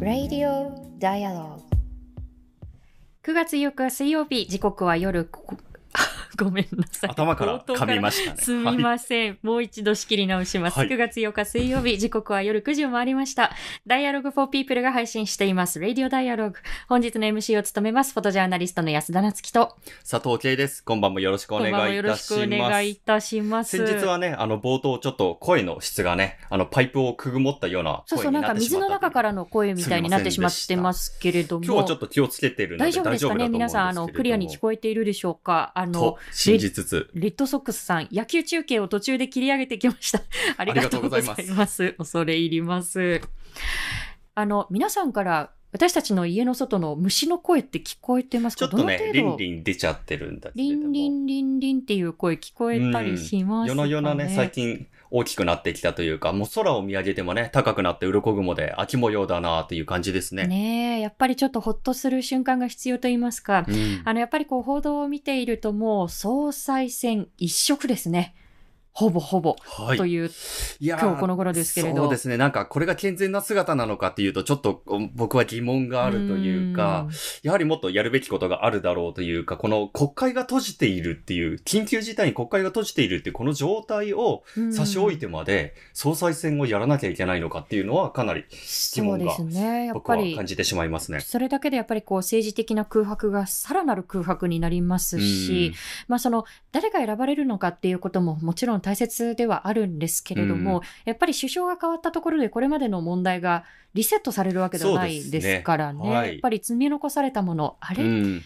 Radio Dialogue 9月4日水曜日、時刻は夜、ごめんなさい。頭から噛みましたね。すみません。はい、もう一度仕切り直します。はい、9月8日水曜日、時刻は夜9時を回りました。ダイアログ for People が配信しています。Radio Dialogue。本日の MC を務めます、フォトジャーナリストの安田なつきと、佐藤慶です。こんばんもよろしくお願いいたします。よろしくお願いいたします。先日はね、あの、冒頭ちょっと声の質がね、あの、パイプをくぐもったようなそうそう、なんか水の中からの声みたいになってしまってますけれども。今日はちょっと気をつけてるので大丈夫ですかね皆さん、あの、クリアに聞こえているでしょうか？あの、信じつつ。レッドソックスさん、野球中継を途中で切り上げてきました。ありがとうございます。ます恐れ入ります。あの、皆さんから私たちの家の外の虫の声って聞こえてますか？ちょっとね、リンリン出ちゃってるんだけリンリンリンリンっていう声聞こえたりしますか、ね、夜な夜なね、最近大きくなってきたというか、もう空を見上げてもね、高くなって鱗雲で秋模様だなっていう感じですね。ねえ、やっぱりちょっとほっとする瞬間が必要と言いますか、うん、あの、やっぱりこう報道を見ているともう総裁選一色ですね。ほぼほぼ、はい、という、今日この頃ですけれど。そうですね。なんかこれが健全な姿なのかっていうと、ちょっと僕は疑問があるというか、やはりもっとやるべきことがあるだろうというか、この国会が閉じているっていう、緊急事態に国会が閉じているっていうこの状態を差し置いてまで、総裁選をやらなきゃいけないのかっていうのはかなり疑問が僕は感じてしまいますね。それだけでやっぱりこう政治的な空白がさらなる空白になりますし、まあその誰が選ばれるのかっていうことももちろん大切ではあるんですけれども、うん、やっぱり首相が変わったところでこれまでの問題がリセットされるわけではないですからね。ね。はい、やっぱり積み残されたもの、あれ、うん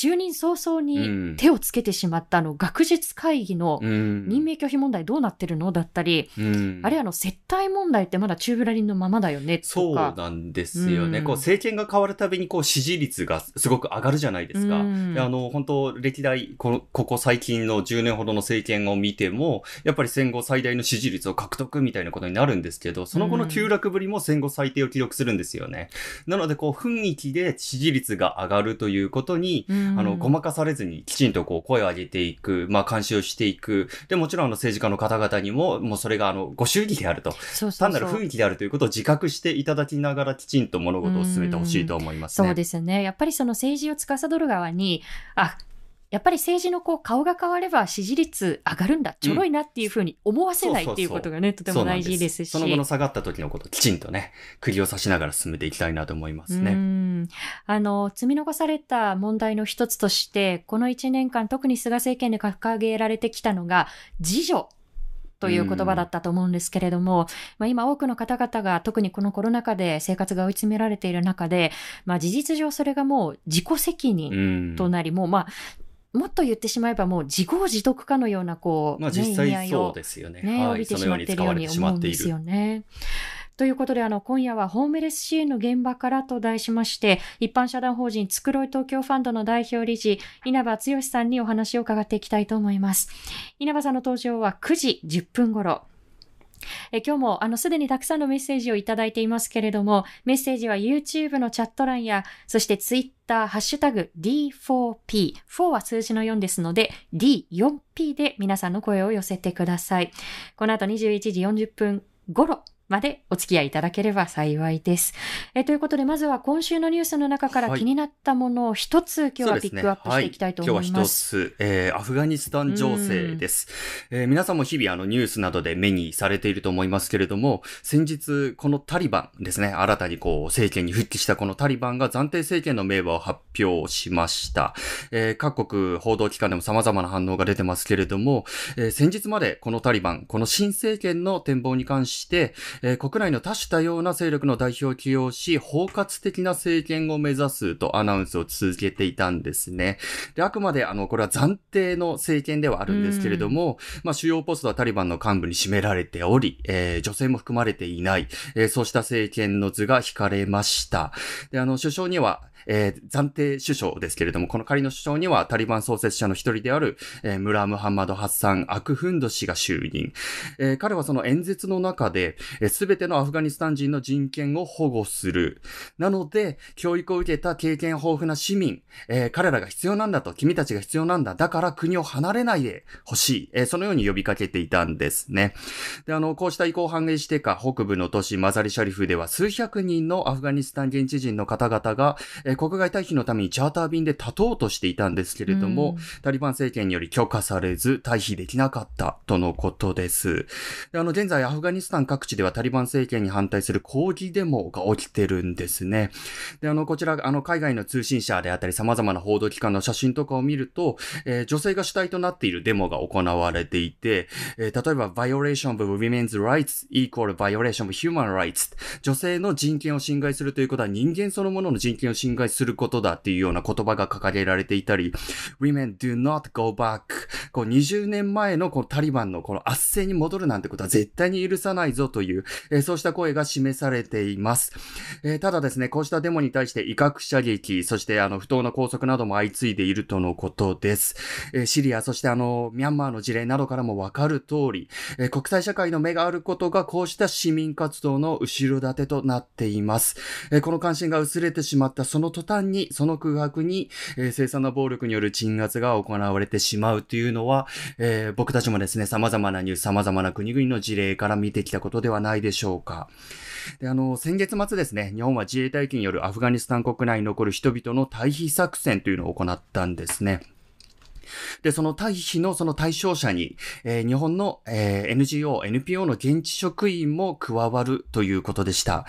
就任早々に手をつけてしまったあの学術会議の任命拒否問題どうなってるのだったり、うん、あるいはあの接待問題ってまだ宙ぶらりんのままだよねとか。そうなんですよね。うん、こう政権が変わるたびにこう支持率がすごく上がるじゃないですか。うん、あの本当歴代この、ここ最近の10年ほどの政権を見ても、やっぱり戦後最大の支持率を獲得みたいなことになるんですけど、その後の急落ぶりも戦後最低を記録するんですよね。なのでこう雰囲気で支持率が上がるということに、あの、ごまかされずにきちんとこう声を上げていく、まあ監視をしていく。で、もちろんあの政治家の方々にも、もうそれがあの、ご祝儀であると。単なる雰囲気であるということを自覚していただきながらきちんと物事を進めてほしいと思いますね。そうですね。やっぱりその政治を司る側に、あ、やっぱり政治のこう顔が変われば支持率上がるんだ、ちょろいなっていうふうに思わせないっていうことがね、とても大事ですし。その後の下がった時のことをきちんとね、釘を刺しながら進めていきたいなと思いますね。あの、積み残された問題の一つとして、この1年間特に菅政権で掲げられてきたのが、自助という言葉だったと思うんですけれども、まあ、今多くの方々が特にこのコロナ禍で生活が追い詰められている中で、まあ、事実上それがもう自己責任となり、もうまあもっと言ってしまえばもう自業自得かのようなこう、まあ実際そうですよね。ね、はい、帯びてしまっているように思うんですよね。ということで、あの、今夜はホームレス支援の現場からと題しまして、一般社団法人つくろい東京ファンドの代表理事、稲葉剛さんにお話を伺っていきたいと思います。稲葉さんの登場は9時10分頃。え今日もあのすでにたくさんのメッセージをいただいていますけれども、メッセージは YouTube のチャット欄や、そして Twitter、ハッシュタグ D4P。4は数字の4ですので、D4P で皆さんの声を寄せてください。この後21時40分頃、までお付き合いいただければ幸いです。えということで、まずは今週のニュースの中から気になったものを一つ、今日はピックアップしていきたいと思います。すねはい、今日は一つ、えー、アフガニスタン情勢です。えー、皆さんも日々あのニュースなどで目にされていると思いますけれども、先日、このタリバンですね、新たにこう政権に復帰したこのタリバンが暫定政権の名簿を発表しました。えー、各国報道機関でも様々な反応が出てますけれども、えー、先日までこのタリバン、この新政権の展望に関して、えー、国内の多種多様な勢力の代表を起用し、包括的な政権を目指すとアナウンスを続けていたんですね。で、あくまで、あの、これは暫定の政権ではあるんですけれども、まあ、主要ポストはタリバンの幹部に占められており、えー、女性も含まれていない、えー、そうした政権の図が引かれました。で、あの、首相には、えー、暫定首相ですけれども、この仮の首相にはタリバン創設者の一人である、えー、ムラ・ムハンマド・ハッサン・アクフンド氏が就任。えー、彼はその演説の中で、えすべてのアフガニスタン人の人権を保護する。なので、教育を受けた経験豊富な市民、えー、彼らが必要なんだと、君たちが必要なんだ。だから国を離れないでほしい。えー、そのように呼びかけていたんですね。で、あの、こうした意向を反映してか、北部の都市マザリシャリフでは数百人のアフガニスタン現地人の方々が、えー、国外退避のためにチャーター便で立とうとしていたんですけれども、タリバン政権により許可されず退避できなかったとのことです。であの、現在アフガニスタン各地ではタリバン政権に反対する抗議デモが起きてるんですね。で、あの、こちら、あの、海外の通信社であったり様々な報道機関の写真とかを見ると、えー、女性が主体となっているデモが行われていて、えー、例えば、violation of women's rights equal violation of human rights 女性の人権を侵害するということは人間そのものの人権を侵害することだっていうような言葉が掲げられていたり、women do not go back こう20年前のこのタリバンのこの圧政に戻るなんてことは絶対に許さないぞという、えー、そうした声が示されています。えー、ただですね、こうしたデモに対して威嚇射撃、そしてあの不当な拘束なども相次いでいるとのことです。えー、シリア、そしてあの、ミャンマーの事例などからもわかる通り、えー、国際社会の目があることがこうした市民活動の後ろ盾となっています。えー、この関心が薄れてしまったそのの途端に、その空白に、えー、凄惨な暴力による鎮圧が行われてしまうというのは、えー、僕たちもですね、様々なニュース、様々な国々の事例から見てきたことではないでしょうか。で、あの、先月末ですね、日本は自衛隊機によるアフガニスタン国内に残る人々の退避作戦というのを行ったんですね。で、その退避のその対象者に、えー、日本の、えー、NGO、NPO の現地職員も加わるということでした。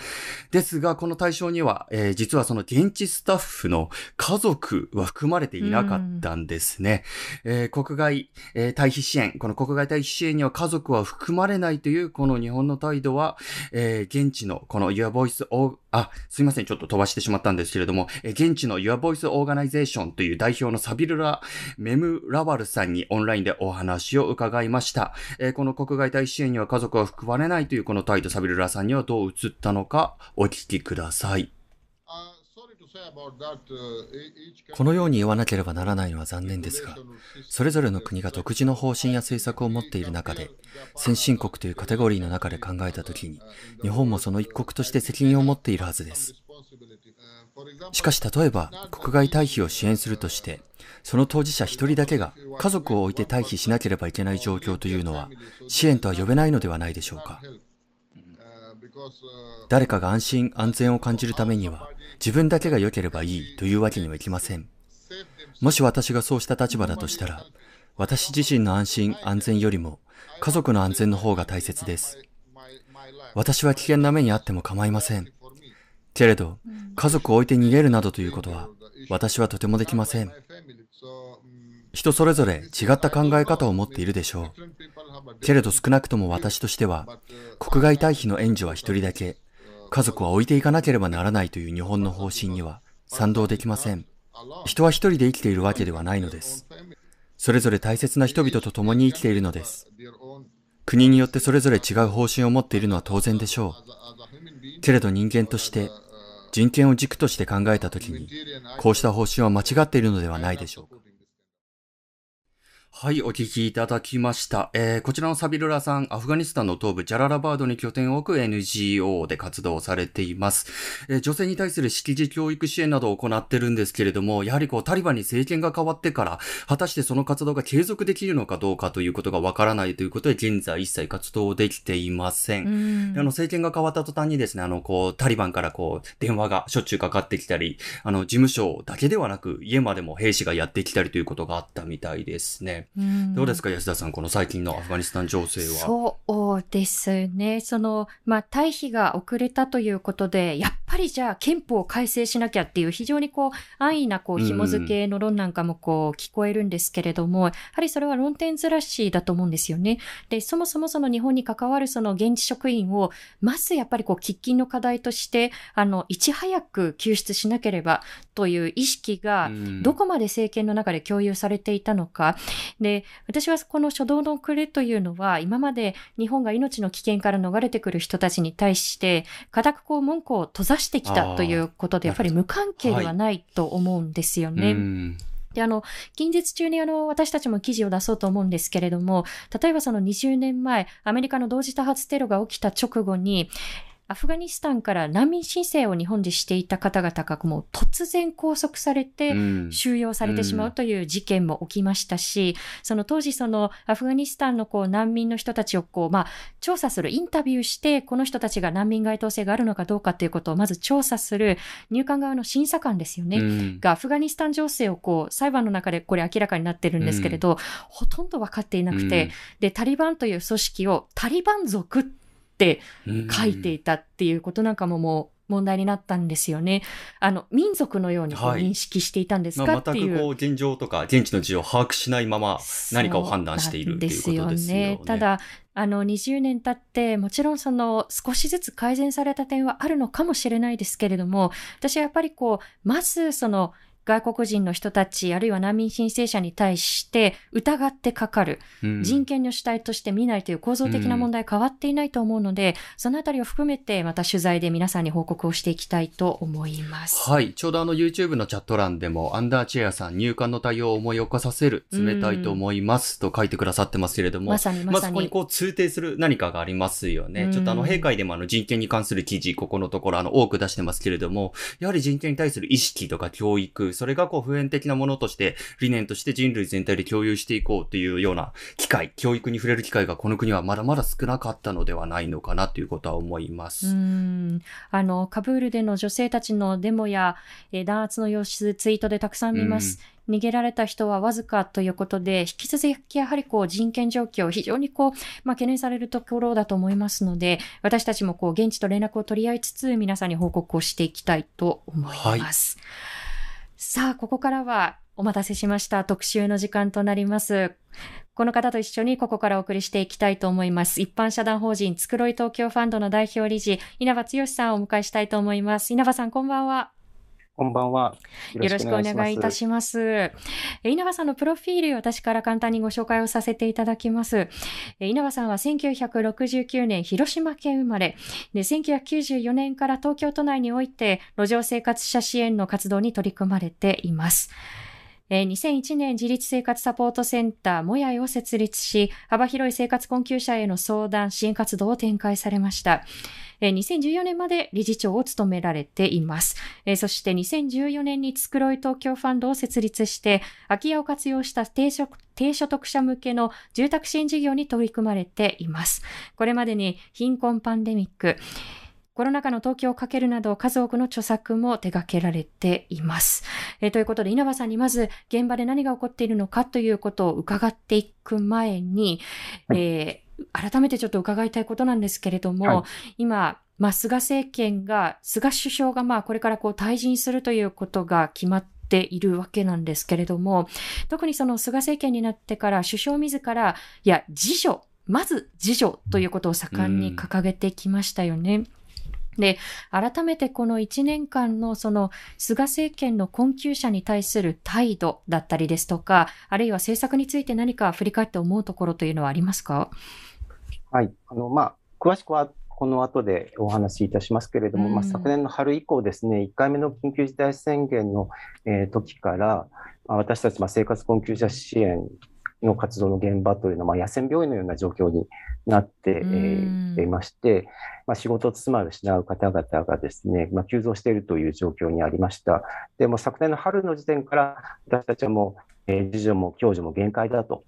ですが、この対象には、えー、実はその現地スタッフの家族は含まれていなかったんですね。えー、国外、えー、退避支援、この国外退避支援には家族は含まれないというこの日本の態度は、えー、現地のこの Your Voice あ、すいません、ちょっと飛ばしてしまったんですけれども、え現地の Your Voice Organization という代表のサビルラ・メム・ラワルさんにオンラインでお話を伺いました。えこの国外大支援には家族は含まれないというこの態度サビルラさんにはどう映ったのかお聞きください。このように言わなければならないのは残念ですが、それぞれの国が独自の方針や政策を持っている中で、先進国というカテゴリーの中で考えたときに、日本もその一国として責任を持っているはずです。しかし例えば、国外退避を支援するとして、その当事者一人だけが家族を置いて退避しなければいけない状況というのは、支援とは呼べないのではないでしょうか。誰かが安心安全を感じるためには、自分だけが良ければいいというわけにはいきません。もし私がそうした立場だとしたら、私自身の安心安全よりも家族の安全の方が大切です。私は危険な目にあっても構いません。けれど、家族を置いて逃げるなどということは、私はとてもできません。人それぞれ違った考え方を持っているでしょう。けれど少なくとも私としては、国外退避の援助は一人だけ、家族は置いていかなければならないという日本の方針には賛同できません。人は一人で生きているわけではないのです。それぞれ大切な人々と共に生きているのです。国によってそれぞれ違う方針を持っているのは当然でしょう。けれど人間として人権を軸として考えたときに、こうした方針は間違っているのではないでしょうか。はい、お聞きいただきました。えー、こちらのサビルラさん、アフガニスタンの東部ジャララバードに拠点を置く NGO で活動されています。えー、女性に対する識字教育支援などを行ってるんですけれども、やはりこうタリバンに政権が変わってから、果たしてその活動が継続できるのかどうかということがわからないということで、現在一切活動できていません。んあの、政権が変わった途端にですね、あの、こう、タリバンからこう、電話がしょっちゅうかかってきたり、あの、事務所だけではなく、家までも兵士がやってきたりということがあったみたいですね。どうですか、安田さん、この最近のアフガニスタン情勢は？そうですね。その、まあ、退避が遅れたということで、やっぱりじゃあ憲法を改正しなきゃっていう非常にこう、安易なこう、紐付けの論なんかもこう、聞こえるんですけれども、やはりそれは論点ずらしだと思うんですよね。で、そもそもその日本に関わるその現地職員を、まずやっぱりこう、喫緊の課題として、あの、いち早く救出しなければという意識が、どこまで政権の中で共有されていたのか。で、私はこの初動の遅れというのは、今まで日本が命の危険から逃れてくる人たちに対して、固くこう文句を閉ざしてきたということで、やっぱり無関係ではないと思うんですよね。で、あの、近日中にあの、私たちも記事を出そうと思うんですけれども、例えばその20年前、アメリカの同時多発テロが起きた直後に、アフガニスタンから難民申請を日本でしていた方々がもう突然拘束されて収容されてしまうという事件も起きましたし、うん、その当時そのアフガニスタンのこう難民の人たちをこう、まあ、調査するインタビューして、この人たちが難民該当性があるのかどうかということをまず調査する入管側の審査官ですよね。うん、がアフガニスタン情勢をこう裁判の中でこれ明らかになってるんですけれど、うん、ほとんど分かっていなくて、で、タリバンという組織をタリバン族ってって書いていたっていうことなんかももう問題になったんですよね。あの、民族のように認識していたんですか、はい、っていう。全くこう、現状とか現地の事情を把握しないまま何かを判断しているっていうことですよね。ですよね。ただ、あの、20年経って、もちろんその、少しずつ改善された点はあるのかもしれないですけれども、私はやっぱりこう、まずその、外国人の人たち、あるいは難民申請者に対して疑ってかかる、うん、人権の主体として見ないという構造的な問題変わっていないと思うので、うん、そのあたりを含めてまた取材で皆さんに報告をしていきたいと思います。はい。ちょうどあの YouTube のチャット欄でも、アンダーチェアさん、入管の対応を思い起こさせる、冷たいと思いますと書いてくださってますけれども、まさにまさに。まずここにこう通底する何かがありますよね。ちょっとあの、閉会でもあの人権に関する記事、ここのところあの、多く出してますけれども、やはり人権に対する意識とか教育、それがこう普遍的なものとして、理念として人類全体で共有していこうというような機会、教育に触れる機会がこの国はまだまだ少なかったのではないのかなということは思います。うんあの、カブールでの女性たちのデモや、えー、弾圧の様子、ツイートでたくさん見ます。逃げられた人はわずかということで、引き続きやはりこう人権状況、非常にこう、まあ、懸念されるところだと思いますので、私たちもこう、現地と連絡を取り合いつつ、皆さんに報告をしていきたいと思います。はいさあ、ここからはお待たせしました特集の時間となります。この方と一緒にここからお送りしていきたいと思います。一般社団法人つくろい東京ファンドの代表理事、稲葉剛さんをお迎えしたいと思います。稲葉さん、こんばんは。こんばんは。よろしくお願いいたします。稲葉さんのプロフィール、私から簡単にご紹介をさせていただきます。稲葉さんは1969年広島県生まれ、で1994年から東京都内において路上生活者支援の活動に取り組まれています。2001年自立生活サポートセンターもやいを設立し、幅広い生活困窮者への相談、支援活動を展開されました。2014年まで理事長を務められています。そして2014年につくろい東京ファンドを設立して、空き家を活用した低所低所得者向けの住宅支援事業に取り組まれています。これまでに貧困パンデミック、コロナ禍の東京をかけるなど数多くの著作も手掛けられています。えー、ということで稲葉さんにまず現場で何が起こっているのかということを伺っていく前に、はい、えー改めてちょっと伺いたいことなんですけれども、はい、今、まあ、菅政権が、菅首相がまあ、これからこう退陣するということが決まっているわけなんですけれども、特にその菅政権になってから首相自ら、いや、自助、まず自助ということを盛んに掲げてきましたよね。で、改めてこの1年間のその菅政権の困窮者に対する態度だったりですとか、あるいは政策について何か振り返って思うところというのはありますか？はい。あの、まあ、詳しくはこの後でお話しいたしますけれども、うん、まあ、昨年の春以降ですね、1回目の緊急事態宣言の、えー、時から、まあ、私たち、まあ、生活困窮者支援の活動の現場というのは、まあ、野戦病院のような状況になって、えー、いまして、まあ、仕事をつまる失う方々がですね、まあ、急増しているという状況にありました。でも昨年の春の時点から、私たちはもう、えー、自助も共助も限界だと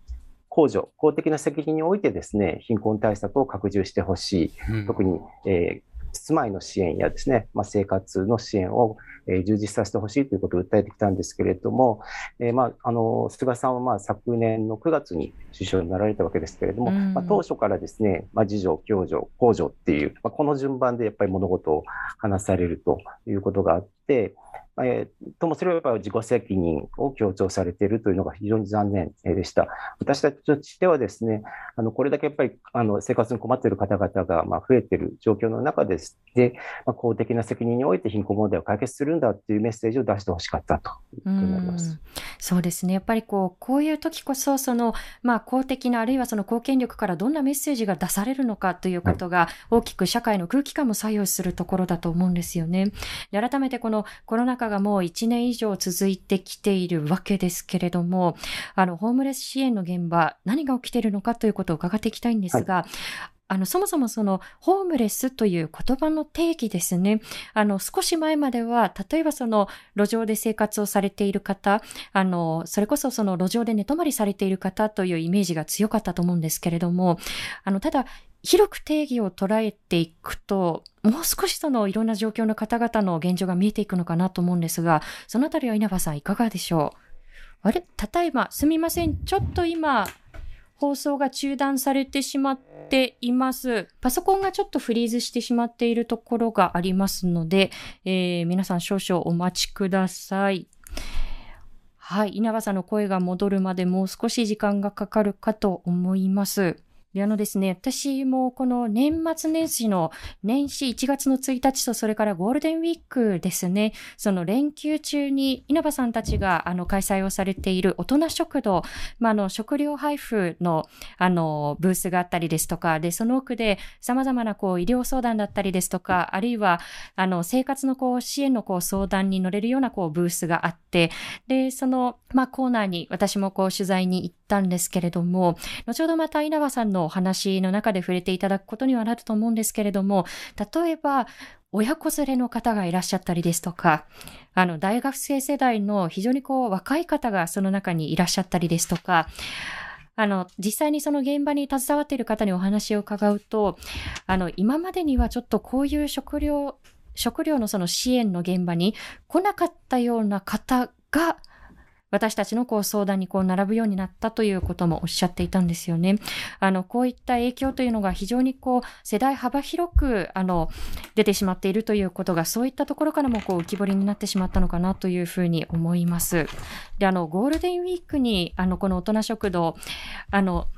公助、公的な責任においてですね、貧困対策を拡充してほしい。うん、特に、えー住まいの支援やですね、まあ、生活の支援を、えー、充実させてほしいということを訴えてきたんですけれども、えー、まあ、あの、菅さんはまあ昨年の9月に首相になられたわけですけれども、うん、まあ、当初からですね、まあ、自助、共助、公助っていう、まあ、この順番でやっぱり物事を話されるということがあって、えー、ともすれば自己責任を強調されているというのが非常に残念でした。私たちとしてはですね、あのこれだけやっぱりあの生活に困っている方々がまあ増えている状況の中ですで、まあ、公的な責任において貧困問題を解決するんだというメッセージを出してほしかったということになります。そうですね。やっぱりこう、こういう時こそ、その、まあ公的なあるいはその貢献力からどんなメッセージが出されるのかということが大きく社会の空気感も左右するところだと思うんですよね。で改めてこののコロナ禍がもう1年以上続いてきているわけですけれども、あの、ホームレス支援の現場、何が起きているのかということを伺っていきたいんですが、はいあの、そもそもその、ホームレスという言葉の定義ですね。あの、少し前までは、例えばその、路上で生活をされている方、あの、それこそその路上で寝泊まりされている方というイメージが強かったと思うんですけれども、あの、ただ、広く定義を捉えていくと、もう少しそのいろんな状況の方々の現状が見えていくのかなと思うんですが、そのあたりは稲葉さんいかがでしょう？あれ？例えば、すみません。ちょっと今、放送が中断されてしまっています。パソコンがちょっとフリーズしてしまっているところがありますので、えー、皆さん少々お待ちください。はい。稲葉さんの声が戻るまでもう少し時間がかかるかと思います。で、あのですね、私もこの年末年始の年始1月の1日とそれからゴールデンウィークですね、その連休中に稲葉さんたちがあの開催をされている大人食堂、まあ、の食料配布のあのブースがあったりですとか、で、その奥で様々なこう医療相談だったりですとか、あるいはあの生活のこう支援のこう相談に乗れるようなこうブースがあって、で、そのまあコーナーに私もこう取材に行ってたんですけれども、後ほどまた稲葉さんのお話の中で触れていただくことにはなると思うんですけれども、例えば、親子連れの方がいらっしゃったりですとか、あの、大学生世代の非常にこう、若い方がその中にいらっしゃったりですとか、あの、実際にその現場に携わっている方にお話を伺うと、あの、今までにはちょっとこういう食料、食料のその支援の現場に来なかったような方が、私たちのこう相談にこう並ぶようになったということもおっしゃっていたんですよね。あの、こういった影響というのが非常にこう世代幅広くあの出てしまっているということがそういったところからもこう浮き彫りになってしまったのかなというふうに思います。で、あの、ゴールデンウィークにあの、この大人食堂、あの、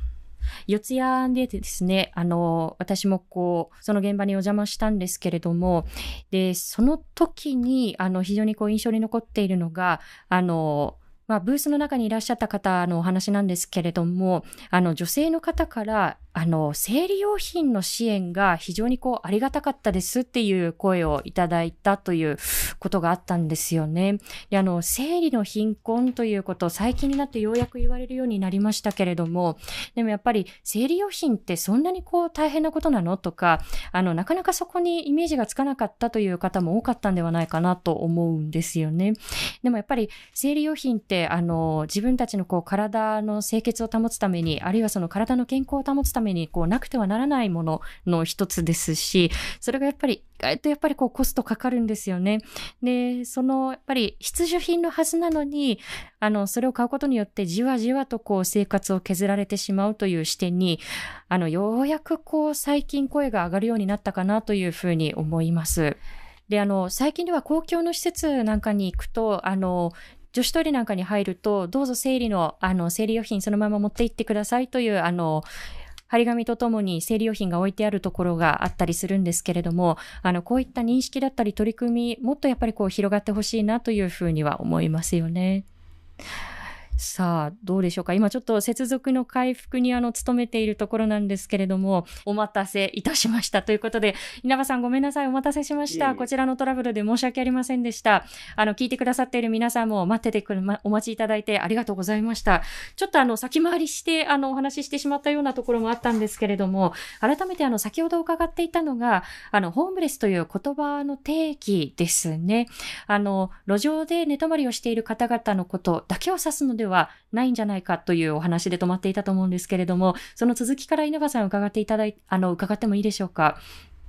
四谷でですね、あの、私もこう、その現場にお邪魔したんですけれども、で、その時に、あの、非常にこう印象に残っているのが、あの、まあ、ブースの中にいらっしゃった方のお話なんですけれども、あの、女性の方から、あの、生理用品の支援が非常にこう、ありがたかったですっていう声をいただいたということがあったんですよね。で、あの、生理の貧困ということ最近になってようやく言われるようになりましたけれども、でもやっぱり生理用品ってそんなにこう、大変なことなのとか、あの、なかなかそこにイメージがつかなかったという方も多かったんではないかなと思うんですよね。でもやっぱり生理用品って、あの、自分たちのこう、体の清潔を保つために、あるいはその体の健康を保つためにめにこうなくてはならないものの一つですし、それがやっぱり意外とやっぱりこうコストかかるんですよね。で、そのやっぱり必需品のはずなのに、あの、それを買うことによってじわじわとこう生活を削られてしまうという視点に、あの、ようやくこう最近声が上がるようになったかなというふうに思います。で、あの、最近では公共の施設なんかに行くと、あの、女子トイレなんかに入ると、どうぞ生理の、あの、生理用品そのまま持って行ってくださいという、あの、張り紙とともに生理用品が置いてあるところがあったりするんですけれども、あの、こういった認識だったり取り組み、もっとやっぱりこう広がってほしいなというふうには思いますよね。さあ、どうでしょうか？今ちょっと接続の回復にあの、努めているところなんですけれども、お待たせいたしました。ということで、稲葉さんごめんなさい。お待たせしました。こちらのトラブルで申し訳ありませんでした。あの、聞いてくださっている皆さんも待っててくる、ま、お待ちいただいてありがとうございました。ちょっとあの、先回りして、あの、お話ししてしまったようなところもあったんですけれども、改めてあの、先ほど伺っていたのが、あの、ホームレスという言葉の定義ですね。あの、路上で寝泊まりをしている方々のことだけを指すのでではないんじゃないかというお話で止まっていたと思うんですけれども、その続きから稲葉さん伺っていただいあの伺ってもいいでしょうか？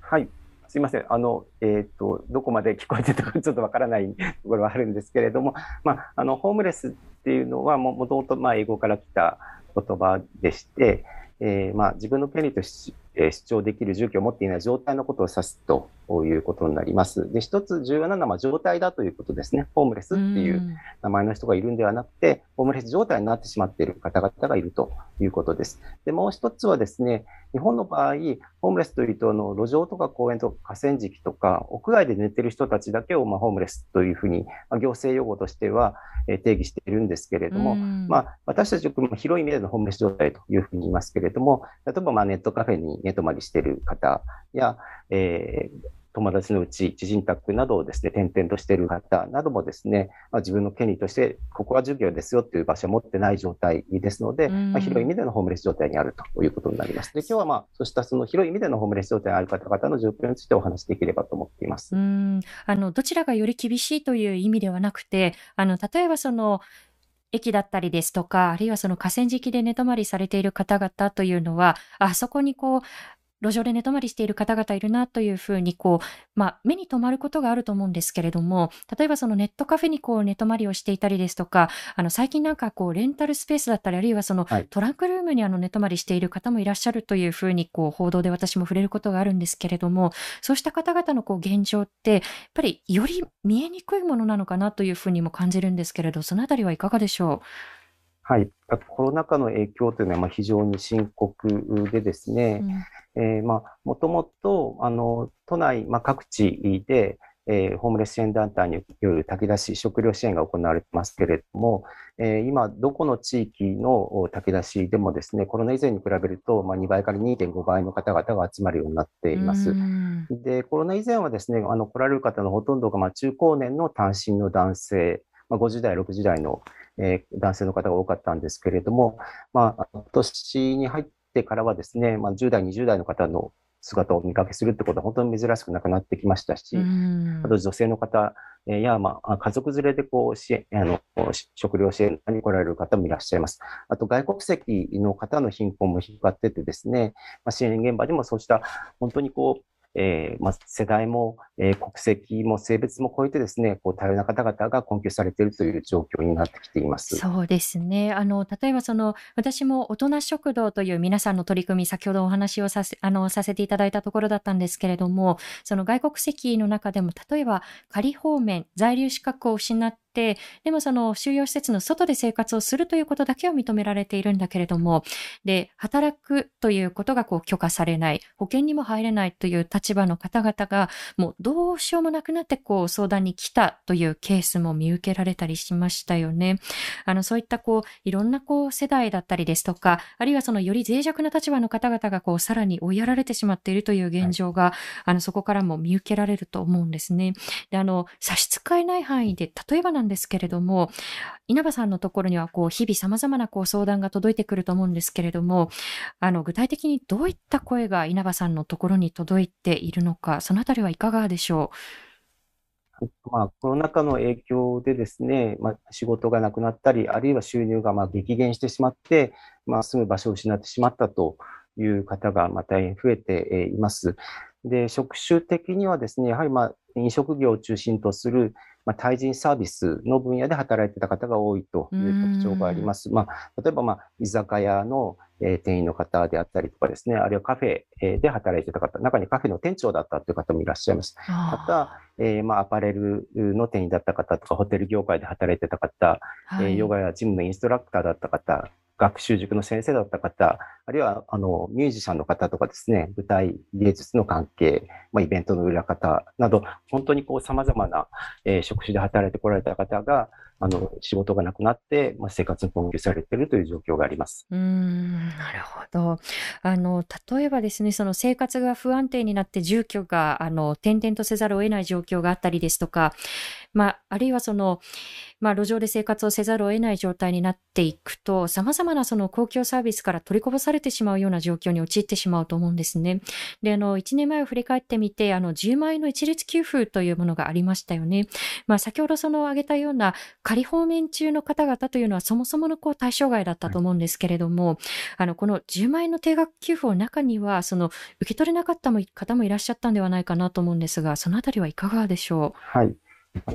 はい。すいません。あの、えっ、ー、と、どこまで聞こえてたか ちょっとわからないところはあるんですけれども、まあ、あの、ホームレスっていうのはも、もともと、まあ、英語から来た言葉でして、えー、まあ、自分の権利としえ主張できる住居を持っていない状態のことを指すということになります。で、一つ重要なのは状態だということですね。ホームレスっていう名前の人がいるんではなくて、ホームレス状態になってしまっている方々がいるということです。で、もう一つはですね、日本の場合、ホームレスというと、あの路上とか公園とか河川敷とか、屋外で寝てる人たちだけを、まあ、ホームレスというふうに、まあ、行政用語としては、え定義しているんですけれども、まあ、私たちは広い意味でのホームレス状態というふうに言いますけれども、例えばまあネットカフェに寝泊まりしている方や、えー友達のうち、知人宅などをですね、転々としている方などもですね、まあ、自分の権利として、ここは授業ですよっていう場所を持ってない状態ですので、まあ、広い意味でのホームレス状態にあるということになります。で、今日はまあ、そうしたその広い意味でのホームレス状態にある方々の状況についてお話しできればと思っています。うんあのどちらがより厳しいという意味ではなくて、あの例えばその駅だったりですとか、あるいはその河川敷で寝泊まりされている方々というのは、あそこにこう、路上で寝泊まりしている方々いるなというふうにこう、まあ、目に留まることがあると思うんですけれども、例えばそのネットカフェにこう寝泊まりをしていたりですとか、あの最近なんかこうレンタルスペースだったり、あるいはそのトランクルームにあの寝泊まりしている方もいらっしゃるというふうにこう報道で私も触れることがあるんですけれども、そうした方々のこう現状って、やっぱりより見えにくいものなのかなというふうにも感じるんですけれど、そのあたりはいかがでしょう？はい、コロナ禍の影響というのはまあ非常に深刻でですね、うん、えー、まあ、もともと、あの、都内、まあ、各地で、えー、ホームレス支援団体による炊き出し、食料支援が行われてますけれども、えー、今、どこの地域の炊き出しでもですね、コロナ以前に比べると、まあ、2倍から2.5倍の方々が集まるようになっています。で、コロナ以前はですね、あの来られる方のほとんどがまあ中高年の単身の男性、まあ、50代、60代のえー、男性の方が多かったんですけれども、まあ、今年に入ってからはですね、まあ、10代、20代の方の姿を見かけするってことは本当に珍しくなくなってきましたし、あと女性の方や、まあ、家族連れでこう支援あの食料支援に来られる方もいらっしゃいます。あと外国籍の方の貧困も広がっててですね、まあ、支援現場でもそうした本当にこうえーまあ、世代も、えー、国籍も性別も超えてですね、こう多様な方々が困窮されているという状況になってきています。そうですね。あの、例えばその、私も大人食堂という皆さんの取り組み、先ほどお話をさせ、あの、させていただいたところだったんですけれども、その外国籍の中でも、例えば仮放免、在留資格を失って、でもその収容施設の外で生活をするということだけを認められているんだけれども、で、働くということがこう許可されない、保険にも入れないという立場の方々が、もうどうしようもなくなってこう相談に来たというケースも見受けられたりしましたよね。あの、そういったこう、いろんなこう世代だったりですとか、あるいはそのより脆弱な立場の方々がこう、さらに追いやられてしまっているという現状が、はい、あの、そこからも見受けられると思うんですね。で、あの、差し支えない範囲で、例えばなんんですけれども、稲葉さんのところにはこう日々様々なこう相談が届いてくると思うんですけれども、あの具体的にどういった声が稲葉さんのところに届いているのか、そのあたりはいかがでしょう？まあ、コロナ禍の影響でですね、まあ、仕事がなくなったり、あるいは収入がまあ激減してしまって、まあ、住む場所を失ってしまったという方がまた増えています。で、職種的にはですね、やはりまあ飲食業を中心とするまあ、対人サービスの分野で働いてた方が多いという特徴があります。まあ、例えば、まあ、居酒屋の、えー、店員の方であったりとかですね、あるいはカフェ、えー、で働いてた方、中にカフェの店長だったという方もいらっしゃいます。また、えー、まあ、アパレルの店員だった方とか、ホテル業界で働いてた方、はい、えー、ヨガやジムのインストラクターだった方、学習塾の先生だった方、あるいはあのミュージシャンの方とかですね、舞台芸術の関係、まあ、イベントの裏方など、本当にこう様々な、えー、職種で働いてこられた方が、あの、仕事がなくなって、まあ、生活に困窮されているという状況があります。うん、なるほど。あの、例えばですね、その生活が不安定になって住居が、あの、転々とせざるを得ない状況があったりですとか、まあ、あるいはその、まあ、路上で生活をせざるを得ない状態になっていくと、様々なその公共サービスから取りこぼされてしまうような状況に陥ってしまうと思うんですね。で、あの、1年前を振り返ってみて、あの、10万円の一律給付というものがありましたよね。まあ、先ほどその挙げたような仮放免中の方々というのはそもそものこう対象外だったと思うんですけれども、はい、あのこの10万円の定額給付の中にはその受け取れなかった方もいらっしゃったんではないかなと思うんですがそのあたりはいかがでしょう？はい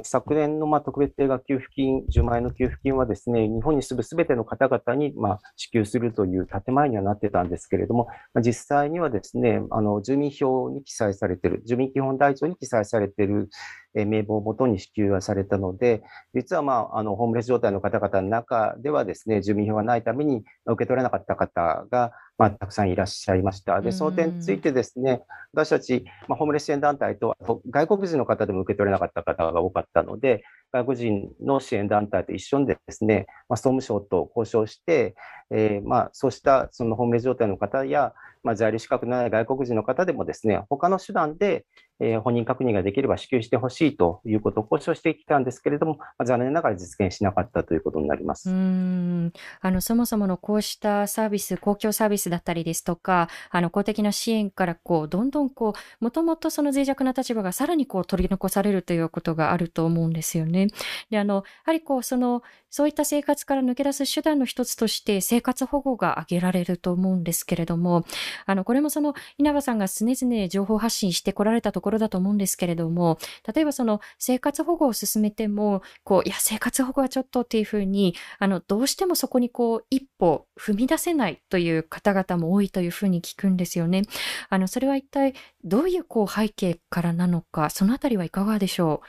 昨年のま特別定額給付金、10万円の給付金はですね、日本に住むすべての方々にま支給するという建前にはなってたんですけれども、実際にはですね、あの住民票に記載されている、住民基本台帳に記載されている名簿をもとに支給はされたので、実は、まあ、あのホームレス状態の方々の中ではですね、住民票がないために受け取れなかった方が、まあ、たくさんいらっしゃいました。で、その点についてですね、私たち、まあ、ホームレス支援団体と、外国人の方でも受け取れなかった方が多かったので、外国人の支援団体と一緒にですね、まあ、総務省と交渉して、えー、まあ、そうしたそのホームレス状態の方や、まあ、在留資格のない外国人の方でもですね、他の手段で、えー、本人確認ができれば支給してほしいということを交渉してきたんですけれども、まあ、残念ながら実現しなかったということになります。うんあのそもそものこうしたサービス、公共サービスだったりですとか、あの公的な支援からこうどんどんこう、もともとその脆弱な立場がさらにこう取り残されるということがあると思うんですよね。で、あの、やはりこう、その、そういった生活から抜け出す手段の一つとして生活保護が挙げられると思うんですけれども、あの、これもその稲葉さんが常々情報発信してこられたところころだと思うんですけれども、例えばその生活保護を進めても、こう、いや、生活保護はちょっとっていうふうに、あの、どうしてもそこにこう、一歩踏み出せないという方々も多いというふうに聞くんですよね。あの、それは一体どういうこう背景からなのか、そのあたりはいかがでしょう？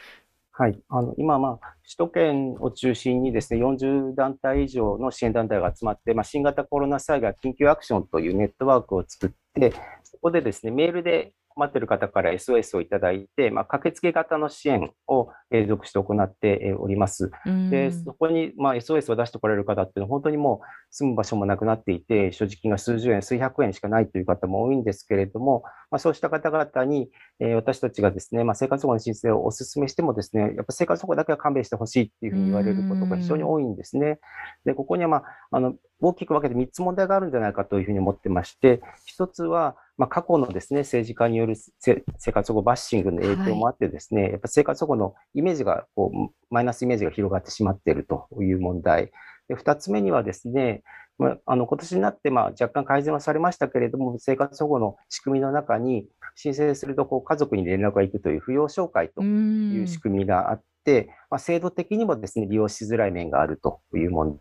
はい、あの今、まあ、首都圏を中心にですね40団体以上の支援団体が集まって、まあ、新型コロナ災害緊急アクションというネットワークを作って、そこでですねメールで困っている方から SOS をいただいて、まあ、駆けつけ型の支援を継続して行っております。で、そこに、まあ、SOS を出してこられる方っていうのは、本当にもう住む場所もなくなっていて、所持金が数十円、数百円しかないという方も多いんですけれども、まあ、そうした方々に、えー、私たちがですね、まあ、生活保護の申請をお勧めしてもですね、やっぱ生活保護だけは勘弁してほしいっていうふうに言われることが非常に多いんですね。で、ここには、まあ、あの、大きく分けて3つ問題があるんじゃないかというふうに思ってまして、1つは、まあ、過去のですね、政治家による生活保護バッシングの影響もあってですね、はい、やっぱ生活保護のイメージが、こう、マイナスイメージが広がってしまっているという問題。で、2つ目にはですね、まあ、あの、今年になって、まあ、若干改善はされましたけれども、生活保護の仕組みの中に、申請すると、こう、家族に連絡が行くという扶養照会という仕組みがあって、まあ、制度的にもですね、利用しづらい面があるという問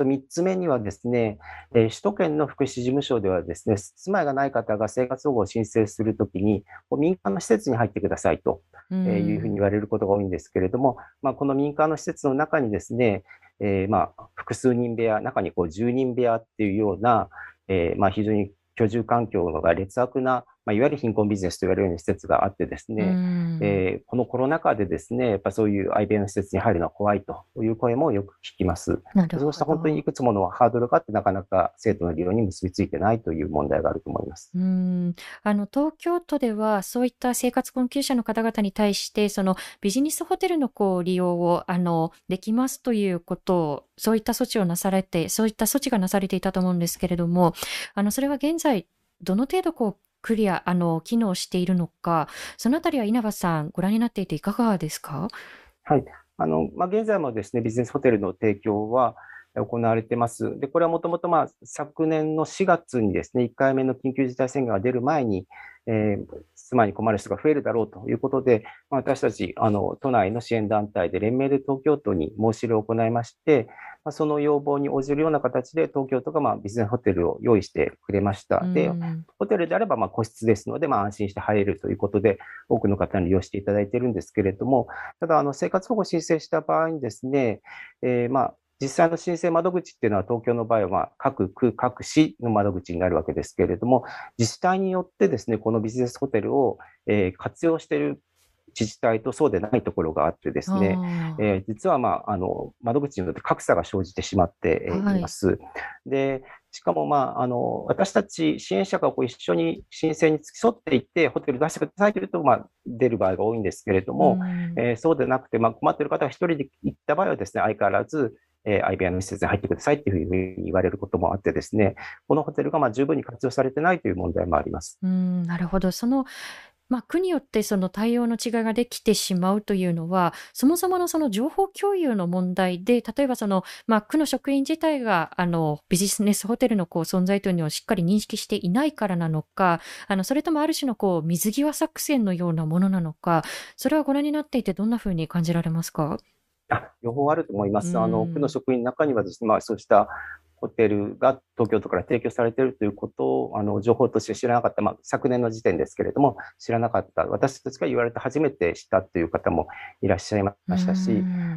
と3つ目にはですね、えー、首都圏の福祉事務所ではですね、住まいがない方が生活保護を申請するときに、民間の施設に入ってくださいというふうに言われることが多いんですけれども、まあ、この民間の施設の中にですね、えー、まあ複数人部屋、中にこう10人部屋っていうような、えー、まあ非常に居住環境が劣悪なまあ、いわゆる貧困ビジネスと言われるような施設があってですね、えー、このコロナ禍でですね、やっぱそういう IBM の施設に入るのは怖いという声もよく聞きます。そうした本当にいくつものハードルがあって、なかなか生徒の利用に結びついてないという問題があると思います。うんあの東京都では、そういった生活困窮者の方々に対して、そのビジネスホテルのこう利用をあのできますということを、そういった措置をなされて、そういった措置がなされていたと思うんですけれども、あのそれは現在、どの程度こうクリア、あの、機能しているのか、そのあたりは稲葉さん、ご覧になっていていかがですか？はい。あの、まあ、現在もですね、ビジネスホテルの提供は行われてます。で、これはもともと、まあ、昨年の4月にですね、1回目の緊急事態宣言が出る前に、えー、住まいに困る人が増えるだろうということで、まあ、私たち、あの、都内の支援団体で連名で東京都に申し入れを行いまして、まあ、その要望に応じるような形で東京都がまあビジネスホテルを用意してくれました。で、ホテルであればまあ個室ですので、まあ安心して入れるということで、多くの方に利用していただいているんですけれども、ただ、あの、生活保護申請した場合にですね、えー、まあ、実際の申請窓口っていうのは東京の場合は各区、各市の窓口になるわけですけれども、自治体によってですね、このビジネスホテルを、え活用している自治体とそうでないところがあってですね、えー、実は、まあ、あの窓口によって格差が生じてしまってい。ます。はい、でしかも、まあ、あの私たち支援者がこう一緒に申請に付き添っていって、ホテル出してくださいというと、まあ、出る場合が多いんですけれども、えー、そうでなくて、まあ、困っている方が一人で行った場合はですね、相変わらず、えー、IBM の施設に入ってくださいっていうふうに言われることもあってですね、このホテルがまあ十分に活用されてないという問題もあります。うんなるほど。そのまあ、区によってその対応の違いができてしまうというのは、そもそものその情報共有の問題で、例えばその、まあ、区の職員自体が、あの、ビジネスホテルのこう存在というのをしっかり認識していないからなのか、あの、それともある種のこう、水際作戦のようなものなのか、それはご覧になっていてどんなふうに感じられますか？あ両方あると思います。あの、区の職員の中にはですね、まあ、そうしたホテルが東京都から提供されているということを、あの、情報として知らなかった、まあ、昨年の時点ですけれども、知らなかった、私たちが言われて初めて知ったという方もいらっしゃいましたし、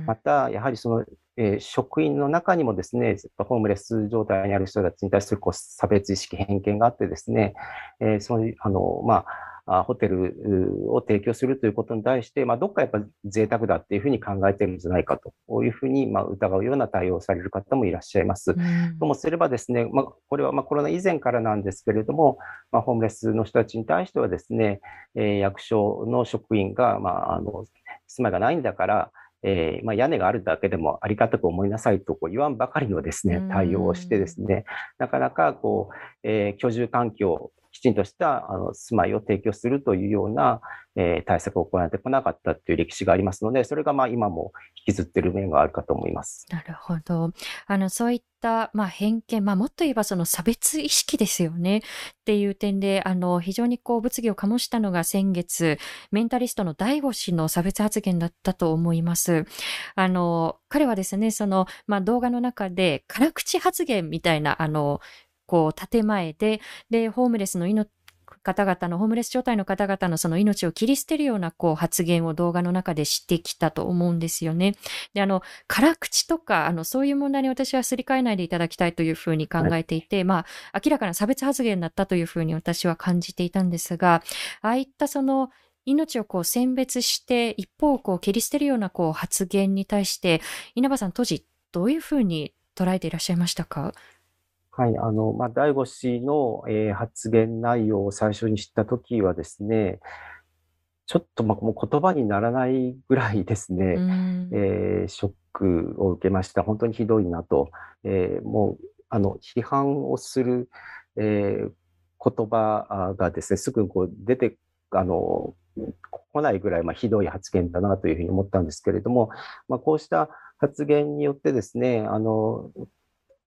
また、やはりその、えー、職員の中にもですね、ホームレス状態にある人たちに対するこう差別意識、偏見があってですね、えー、その、あの、まあ、あホテルを提供するということに対して、まあ、どっかやっぱ贅沢だっていうふうに考えてるんじゃないかと。いうふうに、まあ、疑うような対応をされる方もいらっしゃいます。うん、ともすればですね、まあ、これはまあコロナ以前からなんですけれども、まあ、ホームレスの人たちに対してはですね、えー、役所の職員が、まあ、あの住まいがないんだから、えーまあ、屋根があるだけでもありがたく思いなさいとこう言わんばかりのですね対応をしてですねなかなかこう、えー、居住環境きちんとしたあの住まいを提供するというような、えー、対策を行ってこなかったという歴史がありますので、それがまあ今も引きずっている面があるかと思います。なるほど。あの、そういったまあ偏見、まあもっと言えばその差別意識ですよねっていう点で、あの、非常にこう物議を醸したのが先月、メンタリストの大悟氏の差別発言だったと思います。あの、彼はですね、その、まあ動画の中で辛口発言みたいな、あの、こう建前で、で、ホームレスの命、方々のホームレス状態の方々のその命を切り捨てるようなこう発言を動画の中でしてきたと思うんですよね。で、あの、辛口とか、あの、そういう問題に私はすり替えないでいただきたいというふうに考えていて、はい、まあ、明らかな差別発言だったというふうに私は感じていたんですが、ああいったその、命をこう選別して一方をこう切り捨てるようなこう発言に対して稲葉さん当時どういうふうに捉えていらっしゃいましたか？はい、あの、まあ、大悟氏の、えー、発言内容を最初に知ったときはですね、ちょっと、ま、もう言葉にならないぐらいですね、えー、ショックを受けました。本当にひどいなと。えー、もう、あの、批判をする、えー、言葉がですね、すぐこう出て、あの、来ないぐらい、まあ、ひどい発言だなというふうに思ったんですけれども、まあ、こうした発言によってですね、あの、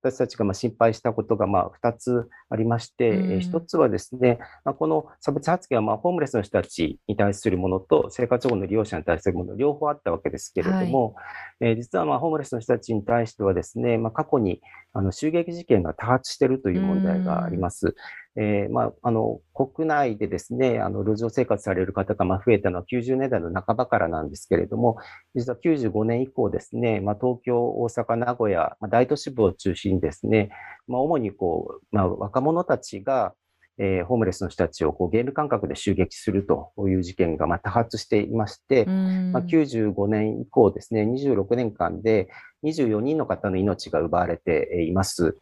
私たちがま心配したことがま2つありまして、うん、1つはですね、まこの差別発言はまホームレスの人たちに対するものと生活保護の利用者に対するもの両方あったわけですけれども、はい、えー、実はまホームレスの人たちに対してはですね、ま過去にあの襲撃事件が多発しているという問題があります。えー、まあ、あの、国内でですね、あの、路上生活される方がま増えたのは90年代の半ばからなんですけれども、実は95年以降ですね、まあ、東京、大阪、名古屋、まあ、大都市部を中心にですね、まあ、主にこう、まあ、若者たちが、えー、ホームレスの人たちをこうゲーム感覚で襲撃するという事件がま多発していまして、まあ、95年以降ですね、26年間で24人の方の命が奪われています。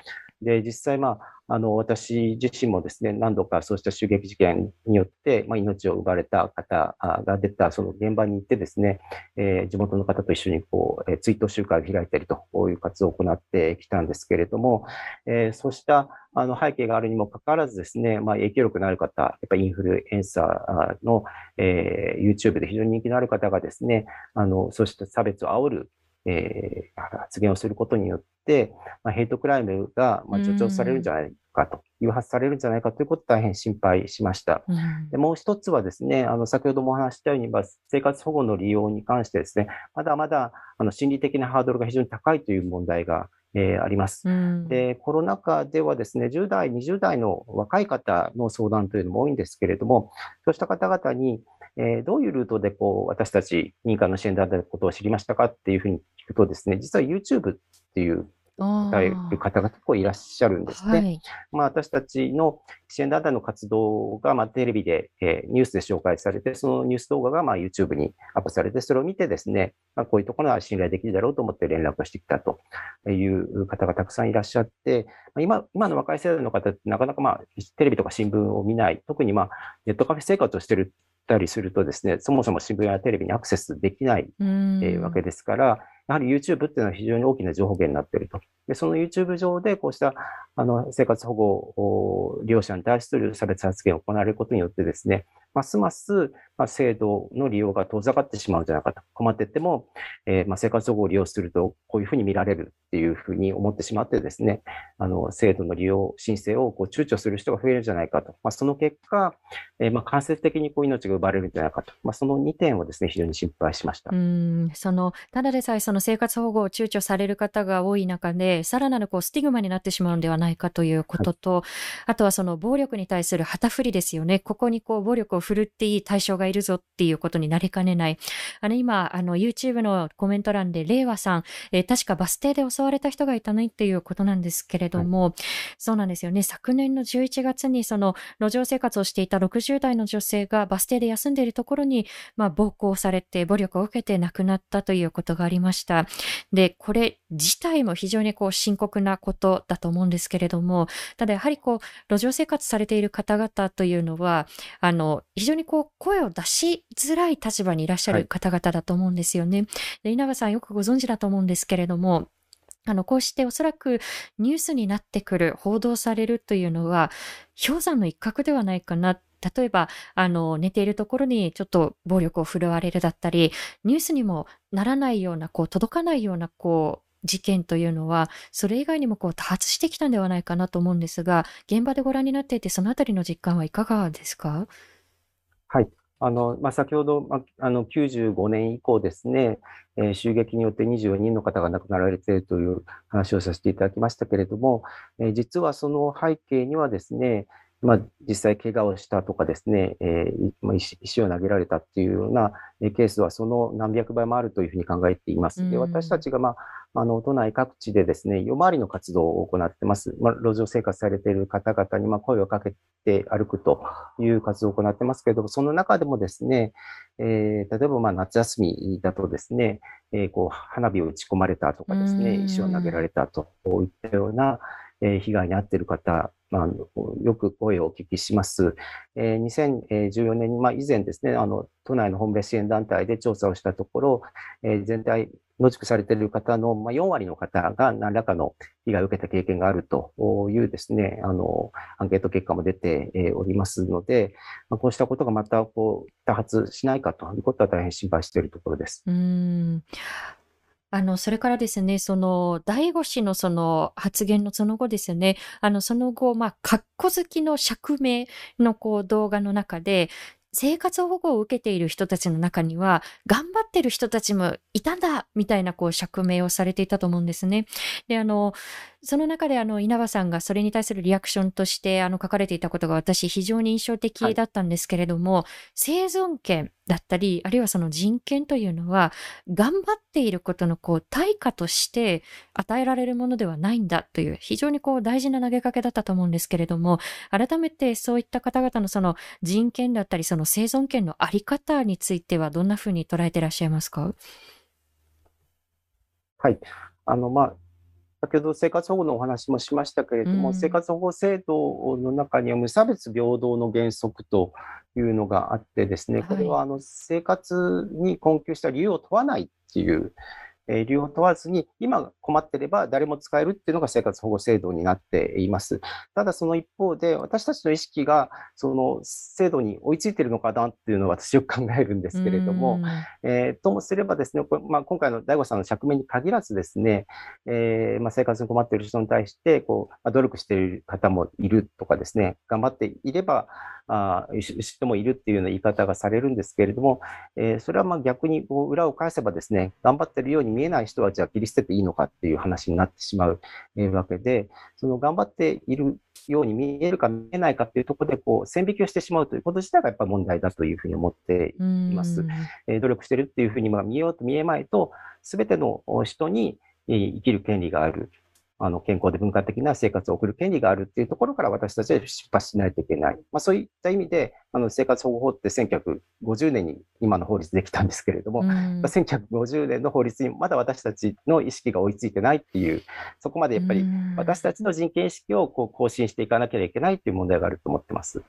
で、実際、まあ、あの、私自身もですね、何度かそうした襲撃事件によって、まあ、命を奪われた方が出た、その現場に行ってですね、えー、地元の方と一緒にこう、えー、追悼集会を開いたりとこういう活動を行ってきたんですけれども、えー、そうしたあの背景があるにもかかわらずですね、まあ、影響力のある方、やっぱインフルエンサーの、えー、YouTube で非常に人気のある方がですね、あの、そうした差別を煽るえー、発言をすることによって、まあ、ヘイトクライムが、まあ、助長されるんじゃないかと、誘発されるんじゃないかということを大変心配しました。でもう一つはですね、あの、先ほどもお話したように、まあ、生活保護の利用に関してですね、まだまだ、あの、心理的なハードルが非常に高いという問題が、えー、あります。で、コロナ禍ではですね、10代、20代の若い方の相談というのも多いんですけれども、そうした方々に、えー、どういうルートでこう私たち民間の支援団体のことを知りましたかっていうふうに聞くとですね、実は YouTube っていう方が結構いらっしゃるんですね。はい、まあ、私たちの支援団体の活動が、まあ、テレビで、えー、ニュースで紹介されて、そのニュース動画が、まあ、YouTube にアップされて、それを見てですね、まあ、こういうところは信頼できるだろうと思って連絡をしてきたという方がたくさんいらっしゃって、まあ、今今の若い世代の方ってなかなか、まあ、テレビとか新聞を見ない、特に、まあ、ネットカフェ生活をしているたりするとですね、そもそも新聞やテレビにアクセスできない、えー、わけですから、やはり YouTube っていうのは非常に大きな情報源になっていると。で、その YouTube 上でこうしたあの生活保護利用者に対する差別発言を行われることによってですね、ますます、まあ、制度の利用が遠ざかってしまうんじゃないかと。困ってても、えー、まあ、生活保護を利用すると、こういうふうに見られるっていうふうに思ってしまってですね、あの、制度の利用申請をこう躊躇する人が増えるんじゃないかと。まあ、その結果、えー、まあ、間接的にこう命が奪われるんじゃないかと。まあ、その2点をですね、非常に心配しました。うん、その、ただでさえその生活保護を躊躇される方が多い中で、さらなるこうスティグマになってしまうんではないかということと、はい、あとはその暴力に対する旗振りですよね。ここにこう暴力を振るっていい対象ががいるぞっていうことになりかねない。あの、今、あの、YouTube のコメント欄で、令和さん、えー、確かバス停で襲われた人がいたねっていうことなんですけれども、はい、そうなんですよね。昨年の11月に、その、路上生活をしていた60代の女性がバス停で休んでいるところに、まあ、暴行されて、暴力を受けて亡くなったということがありました。で、これ自体も非常にこう深刻なことだと思うんですけれども、ただやはりこう、路上生活されている方々というのは、あの、非常にこう、声を出しづらい立場にいらっしゃる方々だと思うんですよね。はい、で稲葉さんよくご存知だと思うんですけれども、あの、こうしておそらくニュースになってくる、報道されるというのは、氷山の一角ではないかな。例えば、あの、寝ているところにちょっと暴力を振るわれるだったり、ニュースにもならないような、こう、届かないような、こう、事件というのは、それ以外にもこう多発してきたんではないかなと思うんですが、現場でご覧になっていて、そのあたりの実感はいかがですか？はい。あの、まあ、先ほど、まあ、の、95年以降ですね、えー、襲撃によって24人の方が亡くなられているという話をさせていただきましたけれども、えー、実はその背景にはですね、まあ、実際怪我をしたとかですね、えー、石を投げられたっていうようなケースはその何百倍もあるというふうに考えています。で私たちが、まあ、あの都内各地でですね、夜回りの活動を行ってます。まあ、路上生活されている方々にまあ声をかけて歩くという活動を行ってますけれども、その中でもですね、えー、例えばまあ夏休みだとですね、えー、こう花火を打ち込まれたとかですね、石を投げられたといったような、え被害に遭っている方、まあ、よく声をお聞きします。え2014年に、まあ、以前ですね、あの、都内のホームレス支援団体で調査をしたところ、え全体、野宿されている方の、まあ、4割の方が何らかの被害を受けた経験があるというですね、あの、アンケート結果も出ておりますので、まあ、こうしたことがまたこう多発しないかということは大変心配しているところです。うんあの、それからですね、その、第五氏のその発言のその後ですね、あの、その後、まあ、かっこ好きの釈明のこう動画の中で、生活保護を受けている人たちの中には、頑張ってる人たちもいたんだみたいなこう釈明をされていたと思うんですね。で、あの、その中であの稲葉さんがそれに対するリアクションとしてあの書かれていたことが私非常に印象的だったんですけれども、はい、生存権だったり、あるいはその人権というのは、頑張っていることのこう対価として与えられるものではないんだという非常にこう大事な投げかけだったと思うんですけれども、改めてそういった方々のその人権だったり、その生存権のあり方についてはどんなふうに捉えていらっしゃいますか？はい。あの、まあ、先ほど生活保護のお話もしましたけれども、うん、生活保護制度の中には無差別平等の原則というのがあってですね、これはあの生活に困窮した理由を問わないっていうえ理由を問わずに、今困ってれば誰も使えるっていうのが生活保護制度になっています。ただその一方で、私たちの意識がその制度に追いついているのかなっていうのは私よく考えるんですけれども、えー、ともすればですね、まあ、今回の大悟さんの釈明に限らずですね、えー、まあ、生活に困っている人に対して、こう、まあ、努力している方もいるとかですね、頑張っていれば、あ人もいるっていうような言い方がされるんですけれども、えー、それはまあ逆にこう裏を返せばですね、頑張ってるように見えない人はじゃあ切り捨てていいのかっていう話になってしまうわけで、その頑張っているように見えるか見えないかっていうところでこう線引きをしてしまうということ自体がやっぱり問題だというふうに思っています。えー、努力してるっていうふうにまあ見ようと見えまいと、すべての人に生きる権利がある。あの健康で文化的な生活を送る権利があるっていうところから私たちは出発しないといけない。まあ、そういった意味で、あの生活保護法って1950年に今の法律できたんですけれども、うん、1950年の法律にまだ私たちの意識が追いついてないっていう、そこまでやっぱり私たちの人権意識をこう更新していかなければいけないっていう問題があると思ってます。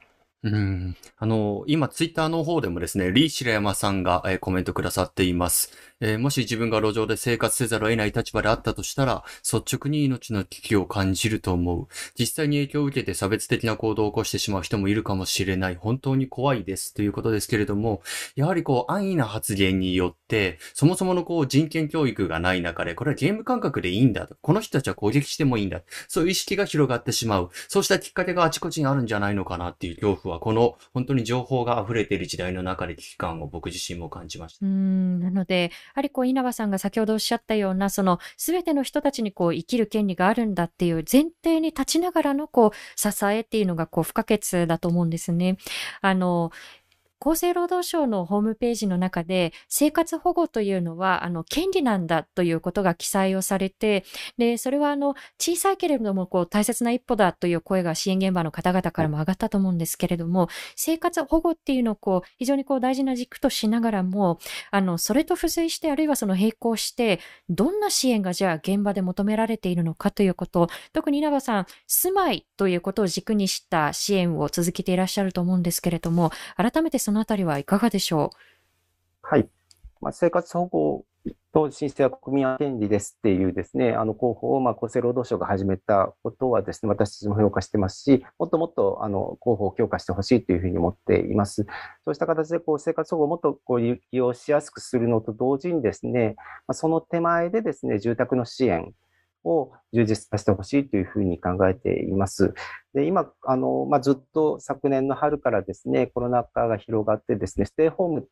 うん。あの、今、ツイッターの方でもですね、リー・シラヤマさんが、えー、コメントくださっています。えー、もし自分が路上で生活せざるを得ない立場であったとしたら、率直に命の危機を感じると思う。実際に影響を受けて差別的な行動を起こしてしまう人もいるかもしれない。本当に怖いです。ということですけれども、やはりこう、安易な発言によって、そもそものこう、人権教育がない中で、これはゲーム感覚でいいんだと。この人たちは攻撃してもいいんだ。そういう意識が広がってしまう。そうしたきっかけがあちこちにあるんじゃないのかなっていう恐怖は、この、本当に情報が溢れている時代の中で危機感を僕自身も感じました。うん、なので、やはりこう、稲葉さんが先ほどおっしゃったような、その全ての人たちにこう生きる権利があるんだっていう前提に立ちながらのこう支えっていうのがこう不可欠だと思うんですね。あの、厚生労働省のホームページの中で、生活保護というのは、あの、権利なんだということが記載をされて、で、それはあの、小さいけれども、こう、大切な一歩だという声が支援現場の方々からも上がったと思うんですけれども、生活保護っていうのをこう、非常にこう、大事な軸としながらも、あの、それと付随して、あるいはその並行して、どんな支援がじゃあ現場で求められているのかということ、特に稲葉さん、住まいということを軸にした支援を続けていらっしゃると思うんですけれども、改めてそのあたりはいかがでしょう？はい。まあ、生活保護と申請は国民権利ですっていうですね、あの広報をまあ厚生労働省が始めたことはですね、私たちも評価してますし、もっともっとあの広報を強化してほしいというふうに思っています。そうした形でこう生活保護をもっとこう利用しやすくするのと同時にですね、まあ、その手前でですね、住宅の支援、を充実させてほしいというふうに考えています。で今あの、まあ、ずっと昨年の春からですね、コロナ禍が広がってですね、ステイホーム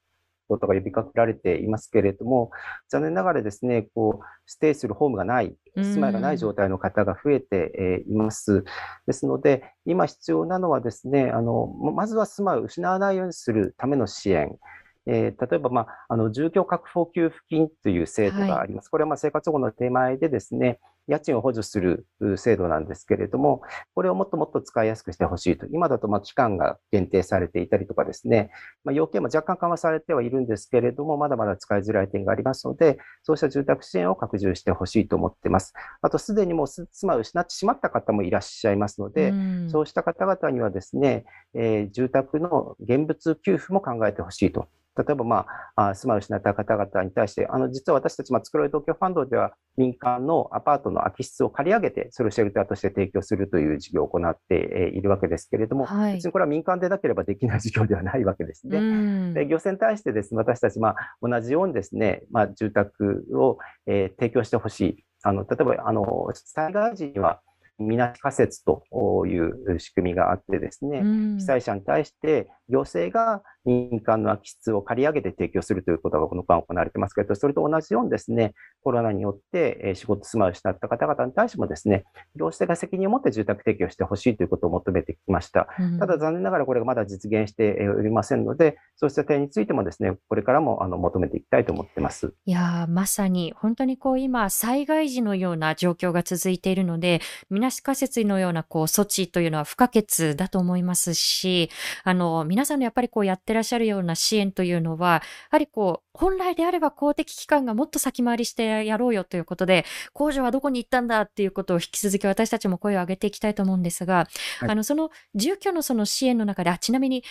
ことが呼びかけられていますけれども、残念ながらですね、こう、ステイするホームがない、住まいがない状態の方が増えています。ですので、今必要なのはですね、あの、まずは住まいを失わないようにするための支援。えー、例えば、まあ、あの住居確保給付金という制度があります。はい、これはまあ生活保護の手前でですね、家賃を補助する制度なんですけれども、これをもっともっと使いやすくしてほしいと。今だとまあ期間が限定されていたりとかですね、まあ、要件も若干緩和されてはいるんですけれども、まだまだ使いづらい点がありますので、そうした住宅支援を拡充してほしいと思っています。あと、すでにもう住まいを失ってしまった方もいらっしゃいますので、うん、そうした方々にはですね、えー、住宅の現物給付も考えてほしいと。例えば、まあ、住まいを失った方々に対して、あの、実は私たち、まあ、作ろい東京ファンドでは、民間のアパートの空き室を借り上げて、それをシェルターとして提供するという事業を行っているわけですけれども、はい、別にこれは民間でなければできない事業ではないわけですね。で、行政に対してですね、私たち、まあ、同じようにですね、まあ、住宅を、えー、提供してほしい。あの、例えば、あの、災害時には、みなし仮設という仕組みがあってですね、被災者に対して行政が民間の空き室を借り上げて提供するということがこの間行われてますけど、それと同じようにですね、コロナによって仕事住まいを失った方々に対してもですね、行政が責任を持って住宅提供してほしいということを求めてきました。ただ残念ながらこれがまだ実現しておりませんので、そうした点についてもですね、これからもあの求めていきたいと思ってます。いやまさに本当にこう今、災害時のような状況が続いているので、みなし仮設のようなこう措置というのは不可欠だと思いますし、あの、さんのやっぱりこうやってらっしゃるような支援というのは、やはりこう、本来であれば公的機関がもっと先回りしてやろうよということで、控除はどこに行ったんだっていうことを引き続き私たちも声を上げていきたいと思うんですが、はい、あの、その住居のその支援の中で、あ、ちなみに、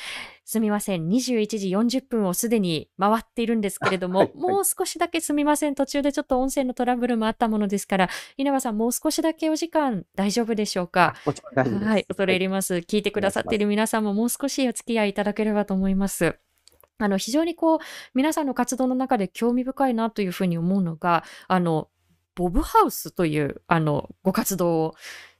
すみません、21時40分をすでに回っているんですけれども、はいはい、もう少しだけすみません、途中でちょっと音声のトラブルもあったものですから、稲葉さん、もう少しだけお時間大丈夫でしょうか？はい、恐れ入ります。聞いてくださっている皆さんももう少しお付き合いいただければと思います。あの、非常にこう、皆さんの活動の中で興味深いなというふうに思うのが、あの、ボブハウスという、あの、ご活動を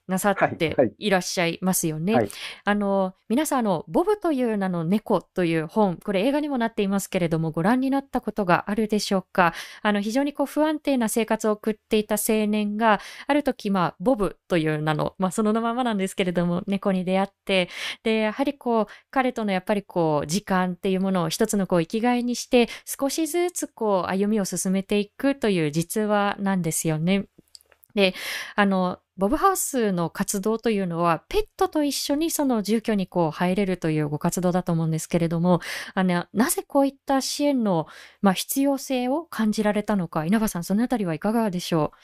なさっていらっしゃいますよね。はいはい、あの、皆さん、あの、ボブという名の猫という本、これ映画にもなっていますけれども、ご覧になったことがあるでしょうか？あの、非常にこう不安定な生活を送っていた青年が、ある時、まあ、ボブという名の、まあ、そのままなんですけれども、猫に出会って、で、やはりこう、彼とのやっぱりこう、時間っていうものを一つのこう、生きがいにして、少しずつこう、歩みを進めていくという実話なんですよね。で、あの、ボブハウスの活動というのは、ペットと一緒にその住居にこう入れるというご活動だと思うんですけれども、あの、なぜこういった支援の、まあ、必要性を感じられたのか、稲葉さん、そのあたりはいかがでしょう？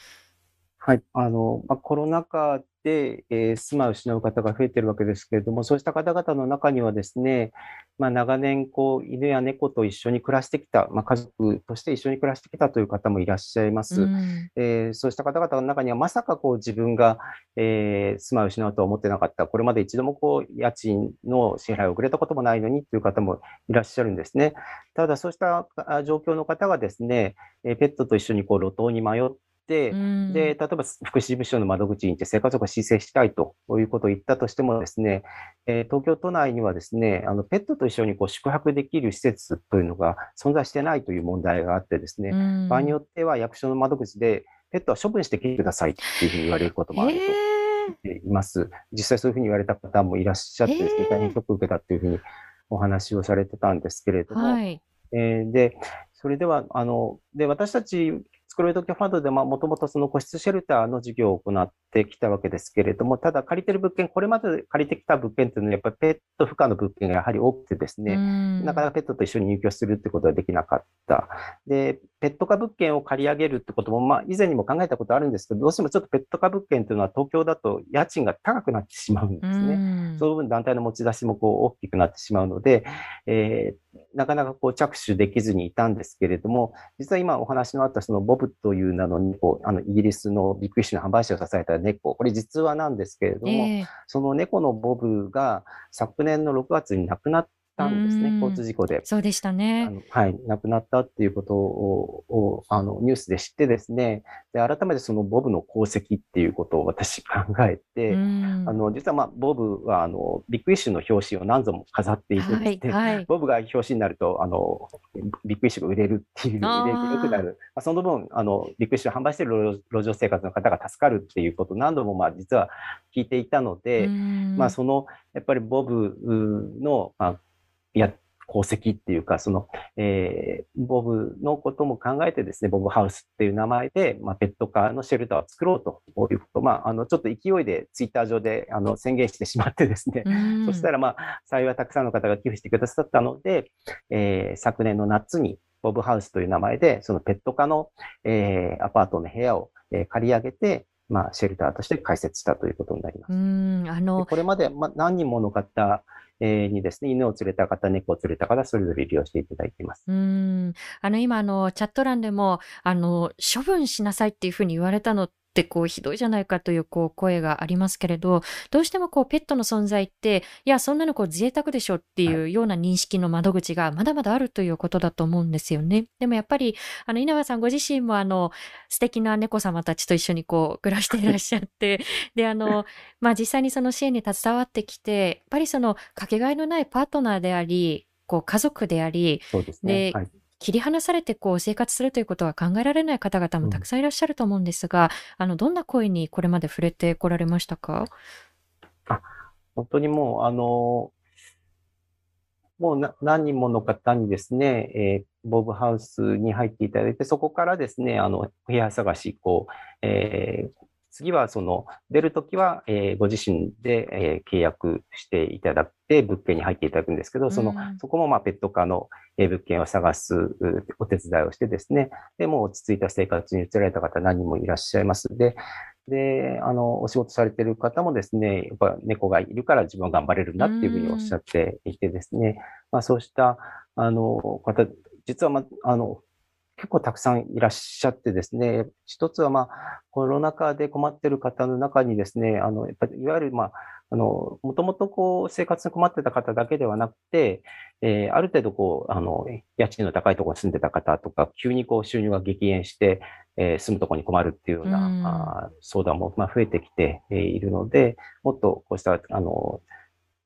はい。あの、まあ、コロナ禍で、えー、住まいを失う方が増えているわけですけれども、そうした方々の中にはですね、まあ、長年、こう、犬や猫と一緒に暮らしてきた、まあ、家族として一緒に暮らしてきたという方もいらっしゃいます。うん、えー、そうした方々の中には、まさかこう自分が、えー、住まいを失うとは思ってなかった、これまで一度もこう、家賃の支払いを遅れたこともないのにという方もいらっしゃるんですね。ただ、そうした状況の方がですね、ペットと一緒にこう路頭に迷って、で、例えば福祉事務所の窓口に行って生活保護申請したいということを言ったとしてもですね、えー、東京都内にはですね、あのペットと一緒にこう宿泊できる施設というのが存在してないという問題があってですね、場合によっては役所の窓口でペットは処分してきてくださいっていうふうに言われることもあると。います。実際そういうふうに言われた方もいらっしゃってですね、大変ショックを受けたっていうふうにお話をされてたんですけれども、はい、えー、で、それでは、あの、で、私たちスクロイドキャファンドでもともとその個室シェルターの事業を行ってきたわけですけれども、ただ借りてる物件、これまで借りてきた物件っていうのはやっぱりペット不可の物件がやはり多くてですね、なかなかペットと一緒に入居するってことはできなかった。で、ペット可物件を借り上げるってことも、まあ以前にも考えたことあるんですけど、どうしてもちょっとペット可物件っていうのは東京だと家賃が高くなってしまうんですね。その分団体の持ち出しもこう大きくなってしまうので、えー、なかなかこう着手できずにいたんですけれども、実は今お話のあったそのボブという名の猫、あのイギリスのビッグフィッシュの販売者を支えた猫、これ実話なんですけれども、えー、その猫のボブが昨年の6月に亡くなったんですね、交通事故で。そうでしたね。はい、亡くなったっていうことをあのニュースで知ってですねで、改めてそのボブの功績っていうことを私 考えて、あの実は、まあ、ボブはあのビッグイシューの表紙を何度も飾っていてですね、はいはい、ボブが表紙になるとあのビッグイシューが売れるっていう、売れよくなる、まあ、その分あのビッグイシューを販売している路上生活の方が助かるっていうことを何度もまあ実は聞いていたので、まあ、そのやっぱりボブの、まあや、功績っていうか、その、えー、ボブのことも考えてですね、ボブハウスっていう名前で、まあ、ペットカーのシェルターを作ろうということ、まあ、あの、ちょっと勢いでツイッター上で、あの、宣言してしまってですね、そしたら、まあ、幸いたくさんの方が寄付してくださったので、えー、昨年の夏に、ボブハウスという名前で、そのペット科の、えー、アパートの部屋を、えー、借り上げて、まあ、シェルターとして開設したということになります。うんあのこれまで、ま、何人もの方にですね、犬を連れた方、猫を連れた方、それぞれ利用していただいています。うん。あの、今、あの、チャット欄でも、あの、処分しなさいっていうふうに言われたのってこうひどいじゃないかというこう声がありますけれどどうしてもこうペットの存在っていやそんなのこう贅沢でしょっていうような認識の窓口がまだまだあるということだと思うんですよね。でもやっぱりあの稲葉さんご自身もあの素敵な猫様たちと一緒にこう暮らしていらっしゃって であのまあ実際にその支援に携わってきてやっぱりそのかけがえのないパートナーでありこう家族でありで、ね。はい切り離されてこう生活するということは考えられない方々もたくさんいらっしゃると思うんですが、うん、あのどんな声にこれまで触れてこられましたか？あ本当にもうあのもう何人もの方にですね、えー、ボブハウスに入っていただいて、そこからですね、あの、部屋探し、こう、えー、次はその出るときは、えー、ご自身で、えー、契約していただいて物件に入っていただくんですけど、その、そこもまあペット科の物件を探すお手伝いをしてですね、で、もう落ち着いた生活に移られた方何人もいらっしゃいます。で、で、あの、お仕事されている方もですね、やっぱ猫がいるから自分は頑張れるなっていうふうにおっしゃっていてですね、まあそうした、あの、方、実はま、あの、結構たくさんいらっしゃってですね、一つはまあ、コロナ禍で困っている方の中にですね、あの、やっぱりいわゆるまあ、あの、もともとこう、生活に困ってた方だけではなくて、えー、ある程度こう、あの、家賃の高いところに住んでた方とか、急にこう、収入が激減して、えー、住むところに困るっていうような、うん、あ相談も、まあ、増えてきているので、もっとこうした、あの、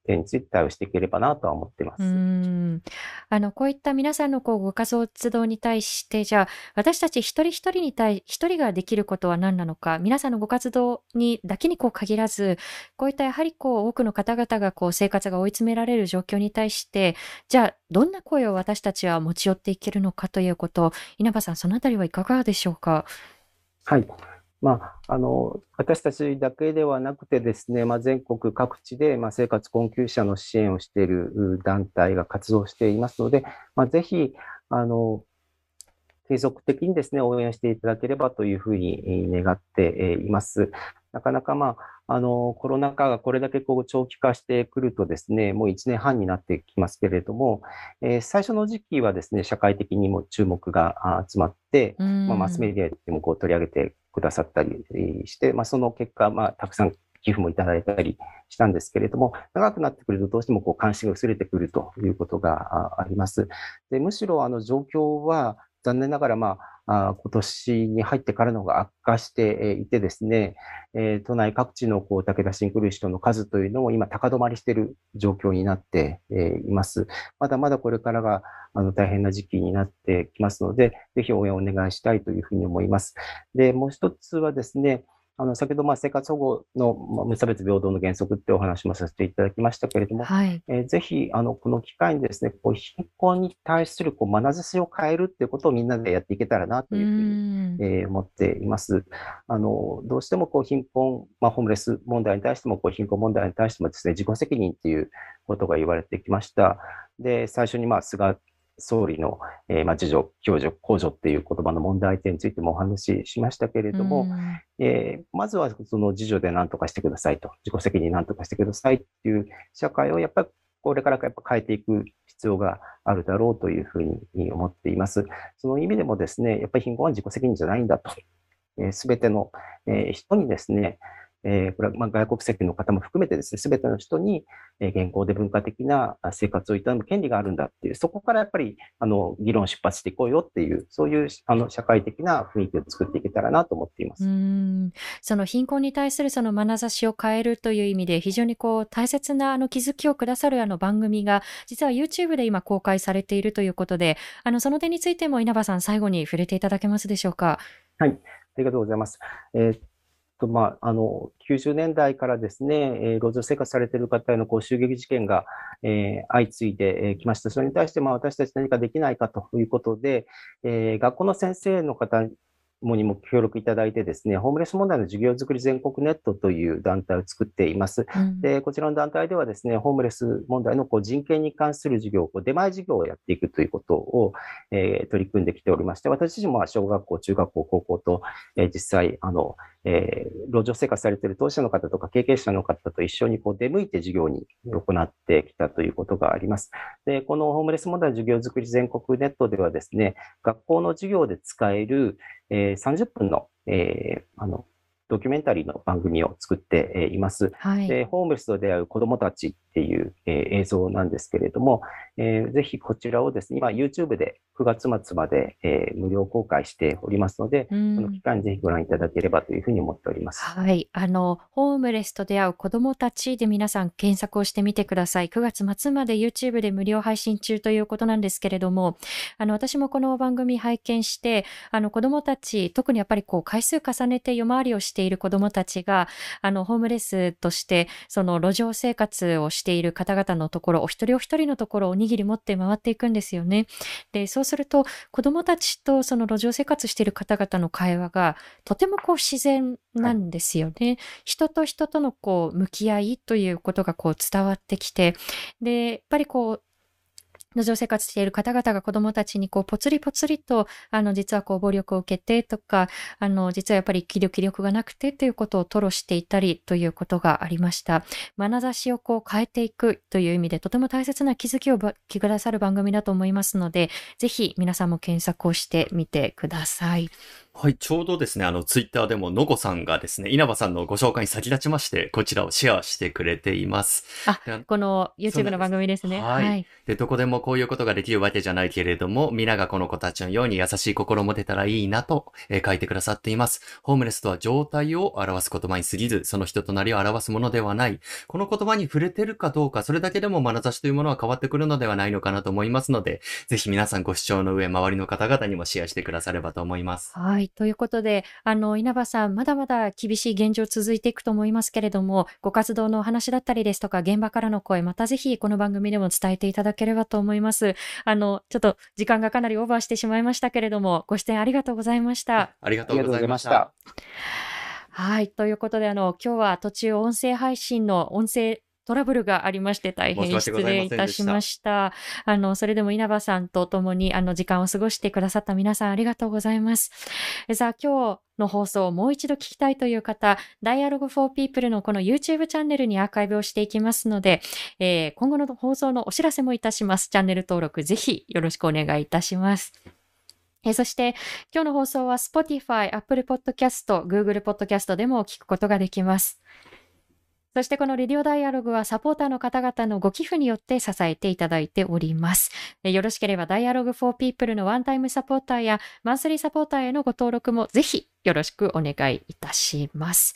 点について対応していければなとは思っています。うんあのこういった皆さんのこうご活動に対してじゃあ私たち一人一人に対一人ができることは何なのか皆さんのご活動にだけにこう限らずこういったやはりこう多くの方々がこう生活が追い詰められる状況に対してじゃあどんな声を私たちは持ち寄っていけるのかということ稲葉さんそのあたりはいかがでしょうか？はいまあ、あの私たちだけではなくてですね、まあ、全国各地で、まあ、生活困窮者の支援をしている団体が活動していますので、まあ、ぜひあの継続的にですね応援していただければというふうに願っています。なかなか、まあ、あのコロナ禍がこれだけこう長期化してくるとですね、もう1年半になってきますけれども、えー、最初の時期はですね、社会的にも注目が集まって、まあ、マスメディアでもこう取り上げてくださったりして、まあ、その結果、まあ、たくさん寄付もいただいたりしたんですけれども、長くなってくるとどうしてもこう関心が薄れてくるということがあります。でむしろあの状況は残念ながら、まあ、あ今年に入ってからのが悪化していてですね、えー、都内各地のこう武田シンクル人の数というのも今高止まりしている状況になって、えいます。まだまだこれからがあの大変な時期になってきますので、ぜひ応援をお願いしたいというふうに思います。で、もう一つはですね、あの、先ほど、まあ、生活保護の、まあ、無差別平等の原則ってお話もさせていただきましたけれども、はい、えー、ぜひ、あの、この機会にですね、こう、貧困に対する、こう、眼差しを変えるっていうことをみんなでやっていけたらな、というふうに、えー、思っています。あの、どうしても、こう、貧困、まあ、ホームレス問題に対しても、こう、貧困問題に対してもですね、自己責任っていうことが言われてきました。で、最初に、まあ、菅総理の、えー、まあ、自助、共助、公助っていう言葉の問題点についてもお話ししましたけれども、えー、まずはその自助で何とかしてくださいと、自己責任何とかしてくださいっていう社会をやっぱりこれからやっぱ変えていく必要があるだろうというふうに思っています。その意味でもですね、やっぱり貧困は自己責任じゃないんだと。す、え、べ、ての、えー、人にですね、えー、これはまあ外国籍の方も含めてですね、すべての人に、えー、現行で文化的な生活を営む権利があるんだっていう、そこからやっぱり、あの、議論出発していこうよっていう、そういう、あの、社会的な雰囲気を作っていけたらなと思っています。うんその貧困に対するその眼差しを変えるという意味で、非常にこう、大切なあの気づきをくださるあの番組が、実は YouTube で今公開されているということで、あの、その点についても稲葉さん、最後に触れていただけますでしょうか？はい。ありがとうございます。えーと、まあ、あの、90年代からですね、えー、路上生活されている方へのこう襲撃事件が、えー、相次いできました。それに対して、まあ、私たち何かできないかということで、えー、学校の先生の方もにも協力いただいてですね、ホームレス問題の授業づくり全国ネットという団体を作っています。うん、で、こちらの団体ではですね、ホームレス問題のこう人権に関する授業、こう出前授業をやっていくということを、えー、取り組んできておりまして、私自身も小学校、中学校、高校と、えー、実際、あの、えー、路上生活されている当事者の方とか経験者の方と一緒にこう出向いて授業に行ってきたということがあります。で、このホームレス問題授業づくり全国ネットではですね、学校の授業で使える、えー、30分の、えー、あの、ドキュメンタリーの番組を作っています。はい、でホームレスと出会う子どもたちっていう、えー、映像なんですけれども、えー、ぜひこちらをですね、今 YouTube で9月末まで、えー、無料公開しておりますので、この期間にぜひご覧いただければというふうに思っております。はい。あの、ホームレスと出会う子どもたちで皆さん検索をしてみてください。9月末まで YouTube で無料配信中ということなんですけれども、あの、私もこの番組拝見して、あの、子どもたち、特にやっぱりこう、回数重ねて夜回りをしている子どもたちが、あの、ホームレスとして、その路上生活をしている方々のところ、お一人お一人のところおにぎり持って回っていくんですよね。で、そうすると、子供たちとその路上生活している方々の会話が、とてもこう自然なんですよね。はい、人と人とのこう、向き合いということがこう伝わってきて、で、やっぱりこう、路上生活している方々が子供たちにこう、ぽつりぽつりと、あの、実はこう、暴力を受けてとか、あの、実はやっぱり気力、気力がなくてということを吐露していたりということがありました。眼差しをこう、変えていくという意味で、とても大切な気づきを気くださる番組だと思いますので、ぜひ皆さんも検索をしてみてください。はい、ちょうどですね、あの、ツイッターでも、のこさんがですね、稲葉さんのご紹介に先立ちまして、こちらをシェアしてくれています。あ、この YouTube の番組ですね。はい、はい。で、どこでもこういうことができるわけじゃないけれども、皆がこの子たちのように優しい心も出たらいいなと、えー、書いてくださっています。ホームレスとは状態を表す言葉に過ぎず、その人となりを表すものではない。この言葉に触れてるかどうか、それだけでも眼差しというものは変わってくるのではないのかなと思いますので、ぜひ皆さんご視聴の上、周りの方々にもシェアしてくださればと思います。はい。ということで、あの、稲葉さん、まだまだ厳しい現状続いていくと思いますけれども、ご活動のお話だったりですとか、現場からの声、またぜひこの番組でも伝えていただければと思います。あの、ちょっと時間がかなりオーバーしてしまいましたけれども、ご出演ありがとうございました。ありがとうございました。はい。ということで、あの、今日は途中音声配信の音声トラブルがありまして大変失礼いたしました。あの、それでも稲葉さんと共にあの時間を過ごしてくださった皆さんありがとうございます。さあ、今日の放送をもう一度聞きたいという方、Dialogue for People のこの YouTube チャンネルにアーカイブをしていきますので、えー、今後の放送のお知らせもいたします。チャンネル登録ぜひよろしくお願いいたします。えそして、今日の放送は Spotify、Apple Podcast、Google Podcast でも聞くことができます。そしてこのレディオダイアログはサポーターの方々のご寄付によって支えていただいております。よろしければダイアログフォーピープルのワンタイムサポーターやマンスリーサポーターへのご登録もぜひよろしくお願いいたします。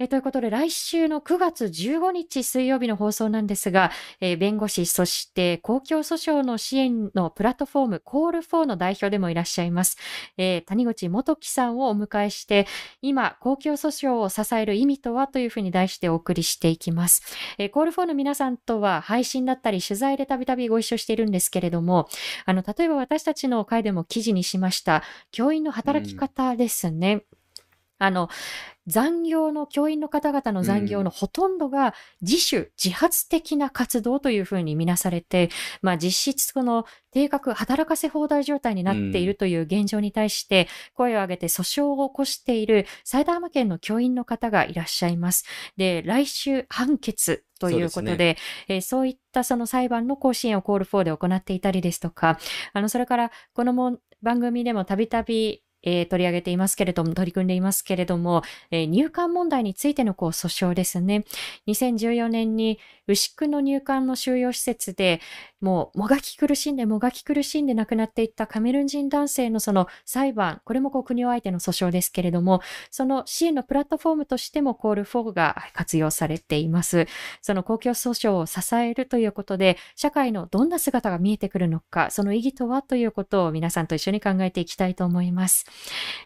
えということで、来週の9月15日水曜日の放送なんですが、え、弁護士、そして公共訴訟の支援のプラットフォーム、コール4の代表でもいらっしゃいます、えー、谷口元樹さんをお迎えして、今、公共訴訟を支える意味とはというふうに題してお送りしていきます。えー、コール4の皆さんとは配信だったり取材でたびたびご一緒しているんですけれども、あの、例えば私たちの会でも記事にしました、教員の働き方ですね。うんあの、残業の教員の方々の残業のほとんどが自主、自発的な活動というふうに見なされて、まあ実質この定額働かせ放題状態になっているという現状に対して声を上げて訴訟を起こしている埼玉県の教員の方がいらっしゃいます。で、来週判決ということで、で、ね、えー、そういったその裁判の更新をコール4で行っていたりですとか、あの、それからこのも番組でもたびたびえー、取り上げていますけれども、取り組んでいますけれども、えー、入管問題についてのこう訴訟ですね。2014年に牛久の入管の収容施設で、もうもがき苦しんでもがき苦しんで亡くなっていったカメルン人男性のその裁判、これもこう国を相手の訴訟ですけれども、その支援のプラットフォームとしてもコール4が活用されています。その公共訴訟を支えるということで、社会のどんな姿が見えてくるのか、その意義とはということを皆さんと一緒に考えていきたいと思います。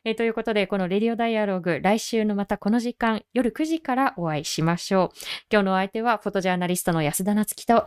えー、ということで、このレディオダイアログ、来週のまたこの時間、夜9時からお会いしましょう。今日のお相手は、フォトジャーナリストの安田夏樹と